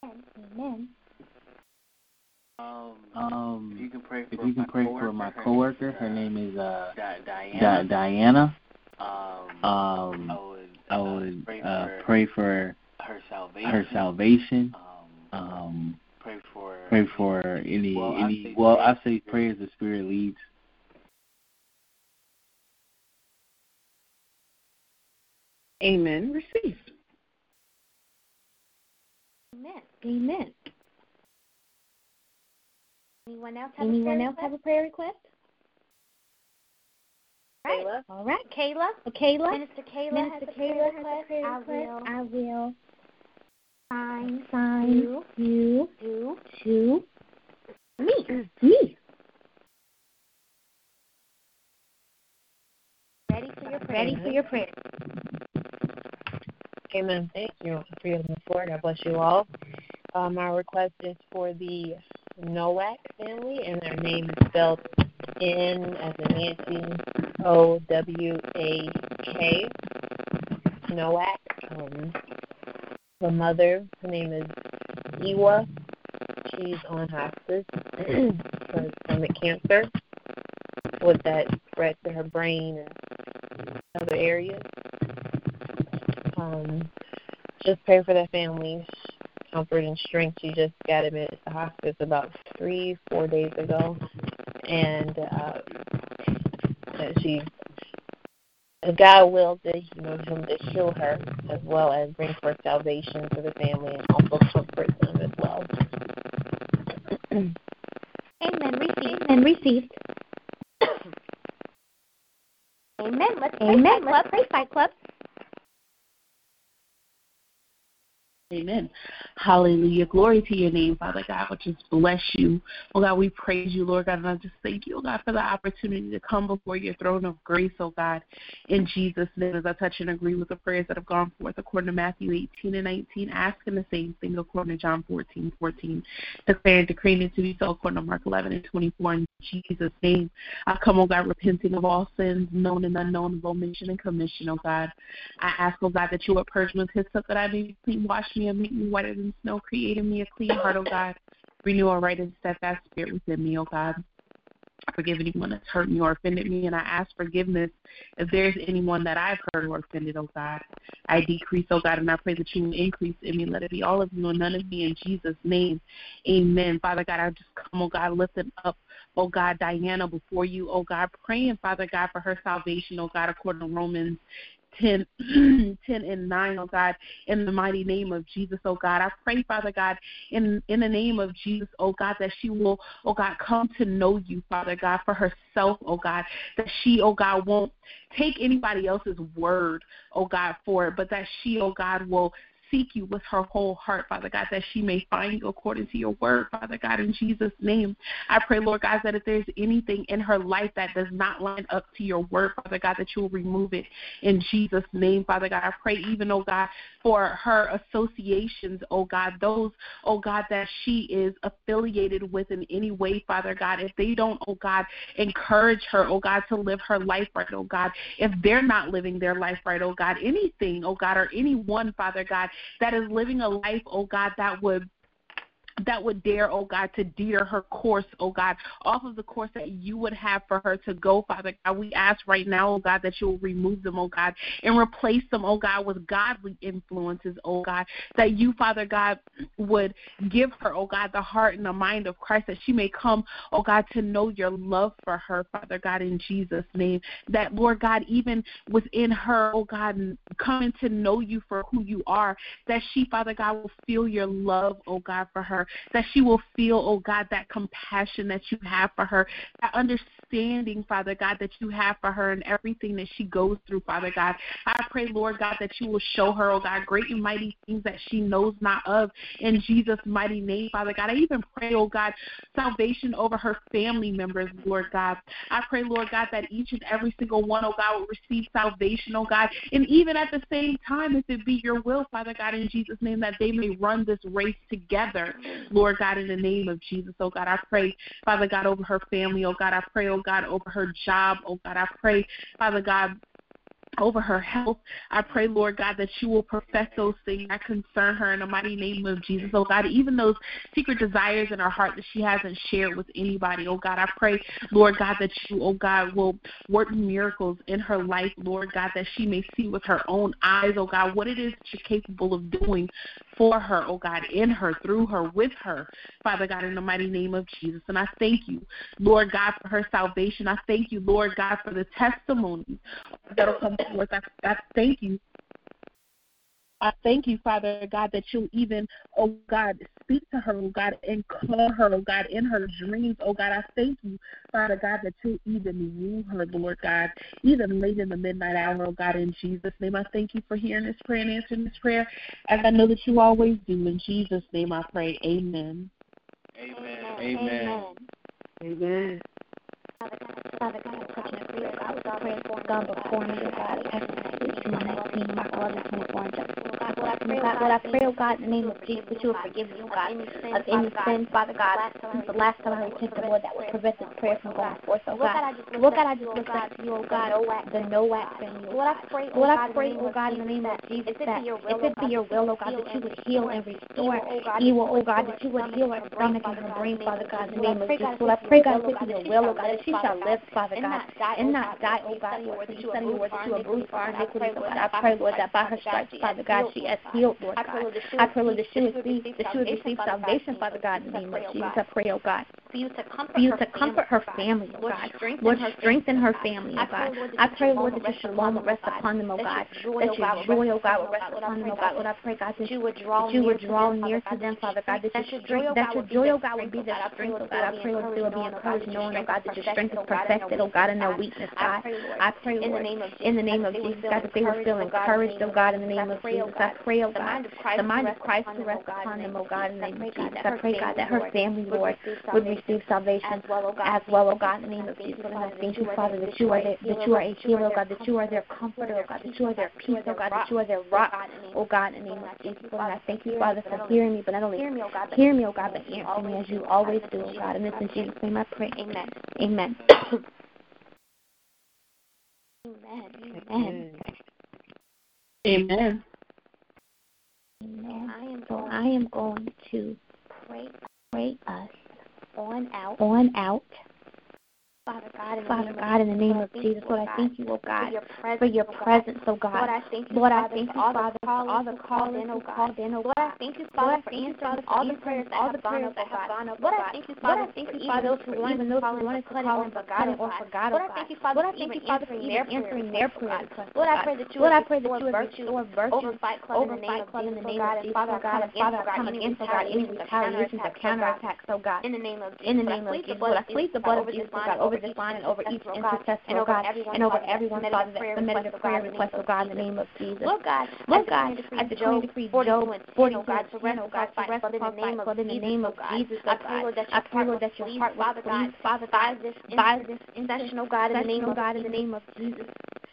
Amen. Um, um, if you can pray for, If you can my, pray coworker, for my her coworker, name her is, name is uh, uh, Di- Di- Diana. Diana. Um, Um, I would, I uh, would pray, uh, for pray for her salvation. her salvation. Um, Um, pray for pray for any well, I any. say Well, pray I as say the pray Spirit as the Spirit leads. Amen. Receive. Amen. Amen. Anyone else have Anyone a prayer else have request? a prayer request? Right. All right. Kayla? Kayla. Minister Kayla Minister has a prayer Kayla has request. a prayer I will I will sign sign you you to to me. me. Ready for your prayer. Ready for your prayer. Amen. Thank you for your floor. God bless you all. Uh, my request is for the Nowak family, and their name is spelled N as in Nancy, O W A K. Nowak. Um, the mother, her name is Iwa. She's on hospice for stomach cancer. would that spread to her brain and other areas. Um, just pray for that family, comfort and strength. She just got admitted to hospice about three, four days ago, and uh, she God wills it, you know, him to heal her as well as bring forth salvation to the family and also comfort them as well. Amen. Received. Amen. Received. Amen. Let's pray, Amen. Let's pray, Fight Club. Amen. Hallelujah. Glory to your name, Father God. We just bless you. Oh God, we praise you, Lord God, and I just thank you, oh God, for the opportunity to come before your throne of grace, oh God, in Jesus' name. As I touch and agree with the prayers that have gone forth according to Matthew 18 and 19, asking the same thing according to John 14, 14, declaring, decreeing it to be so according to Mark 11 and 24 in Jesus' name. I come, oh God, repenting of all sins, known and unknown, of omission and commission, oh God. I ask, oh God, that you would purge me with hyssop, that I may be clean, wash me and make me whiter than snow, creating me a clean heart, oh God. Renew a right and steadfast spirit within me, oh God. Forgive anyone that's hurt me or offended me, and I ask forgiveness if there's anyone that I've hurt or offended, oh God. I decrease, oh God, and I pray that you will increase in me. Let it be all of you and none of me in Jesus' name. Amen. Father God, I just come, oh God, lifting up, oh God, Diana before you, oh God, praying, Father God, for her salvation, oh God, according to Romans 10, 10 and 9, oh God, in the mighty name of Jesus, oh God. I pray, Father God, in, in the name of Jesus, oh God, that she will, oh God, come to know you, Father God, for herself, oh God, that she, oh God, won't take anybody else's word, oh God, for it, but that she, oh God, will seek you with her whole heart, Father God, that she may find you according to your word, Father God, in Jesus' name. I pray, Lord God, that if there's anything in her life that does not line up to your word, Father God, that you will remove it in Jesus' name, Father God. I pray even, oh God, for her associations, oh God, those, oh God, that she is affiliated with in any way, Father God. If they don't, oh God, encourage her, oh God, to live her life right, oh God. If they're not living their life right, oh God, anything, oh God, or anyone, Father God, that is living a life, oh God, that would that would dare, oh God, to deter her course, oh God, off of the course that you would have for her to go, Father God. We ask right now, oh God, that you will remove them, oh God, and replace them, oh God, with godly influences, oh God, that you, Father God, would give her, oh God, the heart and the mind of Christ, that she may come, oh God, to know your love for her, Father God, in Jesus' name. That, Lord God, even within her, oh God, coming to know you for who you are, that she, Father God, will feel your love, oh God, for her that she will feel, oh God, that compassion that you have for her, that understanding, Father God, that you have for her and everything that she goes through, Father God. I pray, Lord God, that you will show her, oh God, great and mighty things that she knows not of in Jesus' mighty name, Father God. I even pray, oh God, salvation over her family members, Lord God. I pray, Lord God, that each and every single one, oh God, will receive salvation, oh God, and even at the same time, if it be your will, Father God, in Jesus' name, that they may run this race together. Lord God, in the name of Jesus, oh God, I pray, Father God, over her family, oh God, I pray, oh God, over her job, oh God, I pray, Father God, over her health. I pray, Lord God, that you will perfect those things that concern her in the mighty name of Jesus. Oh God, even those secret desires in her heart that she hasn't shared with anybody. Oh God, I pray, Lord God, that you, oh God, will work miracles in her life, Lord God, that she may see with her own eyes, oh God, what it is that you're capable of doing for her, oh God, in her, through her, with her, Father God, in the mighty name of Jesus. And I thank you, Lord God, for her salvation. I thank you, Lord God, for the testimonies that'll come forth. I, I thank you. I thank you, Father God, that you'll even, oh God, speak to her, oh God, and call her, oh God, in her dreams, oh God. I thank you, Father God, that you'll even woo her, Lord God, even late in the midnight hour, oh God, in Jesus' name. I thank you for hearing this prayer and answering this prayer, as I know that you always do. In Jesus' name I pray. Amen. Amen. Amen. Amen. Father God, I touch and God with our prayers for God before me, God, as 18, 19, Mark 11, 24, and just, oh God, Lord, I person, oh God. Lord, I pray, oh God, in the name of Jesus, that you will forgive me, oh God, of any sin, Father God, since the last time I repented, Lord, that would prevent this prayer from going forth, oh God. Lord God, I just lift up to you, oh God, oh the Nowak family, oh Lord, I oh Lord, I pray, oh God, in the name of Jesus, that if it be your will, oh God, that you would heal and restore evil, oh God, that you would heal her stomach and her brain, Father God, in the name of Jesus. Lord, I pray, God, if it be your will, oh God, that she shall live, Father God, and not die, oh God, Lord, that you send your word that you are bruised for our iniquities, oh God. I pray, Lord, that by her stripes, Father God, she is healed, Lord God. I pray, Lord, that she would receive, that she would receive salvation, Father God, in the name of Jesus. I pray, oh God, for you to comfort, for you to comfort her family, oh God. Lord, strengthen her family, oh God. I pray, Lord, that your shalom will rest upon them, oh God. That your joy, oh God, will rest upon them, oh God. Oh Lord, I pray, God, that you would draw near to them, Father God. That your strength, that your joy, oh God, would be their strength, oh God. I pray, Lord, they will be encouraged, knowing, oh God, that your strength is perfected, oh God, in their weakness, God. I pray, Lord, in the name of Jesus, God, that they will feel encouraged, oh God, in the name of Jesus. I pray, oh God, the mind of Christ to rest upon them, oh God, in the name of Jesus. I pray, God, that her family, Lord, would receive salvation as well, oh God, in the name of Jesus. And I thank you, Father, that you are that you are a healer, oh God, that you are their comforter, oh God, that you are their peace, oh God, that you are their rock, oh God, in the name of Jesus. And I thank you, Father, for hearing me, but not only hear me, oh God, but answer me as you always do, oh God. And this in Jesus' name I pray. Amen. Amen. Amen. Amen. Amen. Amen. So I am going to pray, pray us on out, on out. Father God, in, Father God, in the name of Jesus, Lord, I thank you, oh God, for your presence, oh God. Lord, I thank you, Lord, I thank you, Father, for all the calls in, oh God. Lord, I thank you, Father, for answering all the prayers all the prayers that have gone up, Lord, I thank you, Father, you, Father, those who wanted those who wanted to call and forgot or forgot, Lord, I thank you, Father, Lord, I thank you, Father, for even answering their prayers. Lord, I pray that you Lord, I pray you would restore virtue over Fight Club in the name of Jesus, Father God, and Father God, coming against, God, any retaliations or counterattacks, oh God, in the name of Jesus, in the name of Jesus, Lord, I plead the blood of Jesus, God, over this line and over each intercessor, and oh over everyone, and over everyone, Father, that submitted a prayer request, oh, oh God, in the name of Jesus. Lord God, Lord God, I decree and decree Job 40, oh God, to rest, oh God, to rest in the name of in the name oh of Jesus, Lord, that I pray, Lord, that your heart, Father God, Father, by this, by this session, oh God, in the name of God, in the name of Jesus.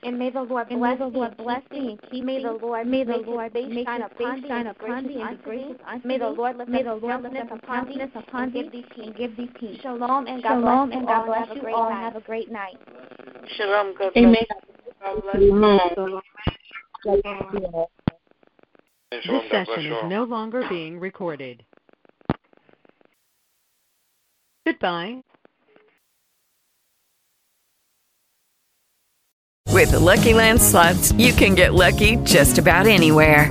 And may the Lord bless the Lord bless thee and keep May the Lord may the Lord make shine upon thee and be gracious unto thee. May the Lord lift may the Lord lift up countenance upon thee and give thee peace. Shalom and God bless you all. Bless you all. Have a great night. Shalom. God Amen. This session is no longer being recorded. Goodbye. With the Lucky Land slots, you can get lucky just about anywhere.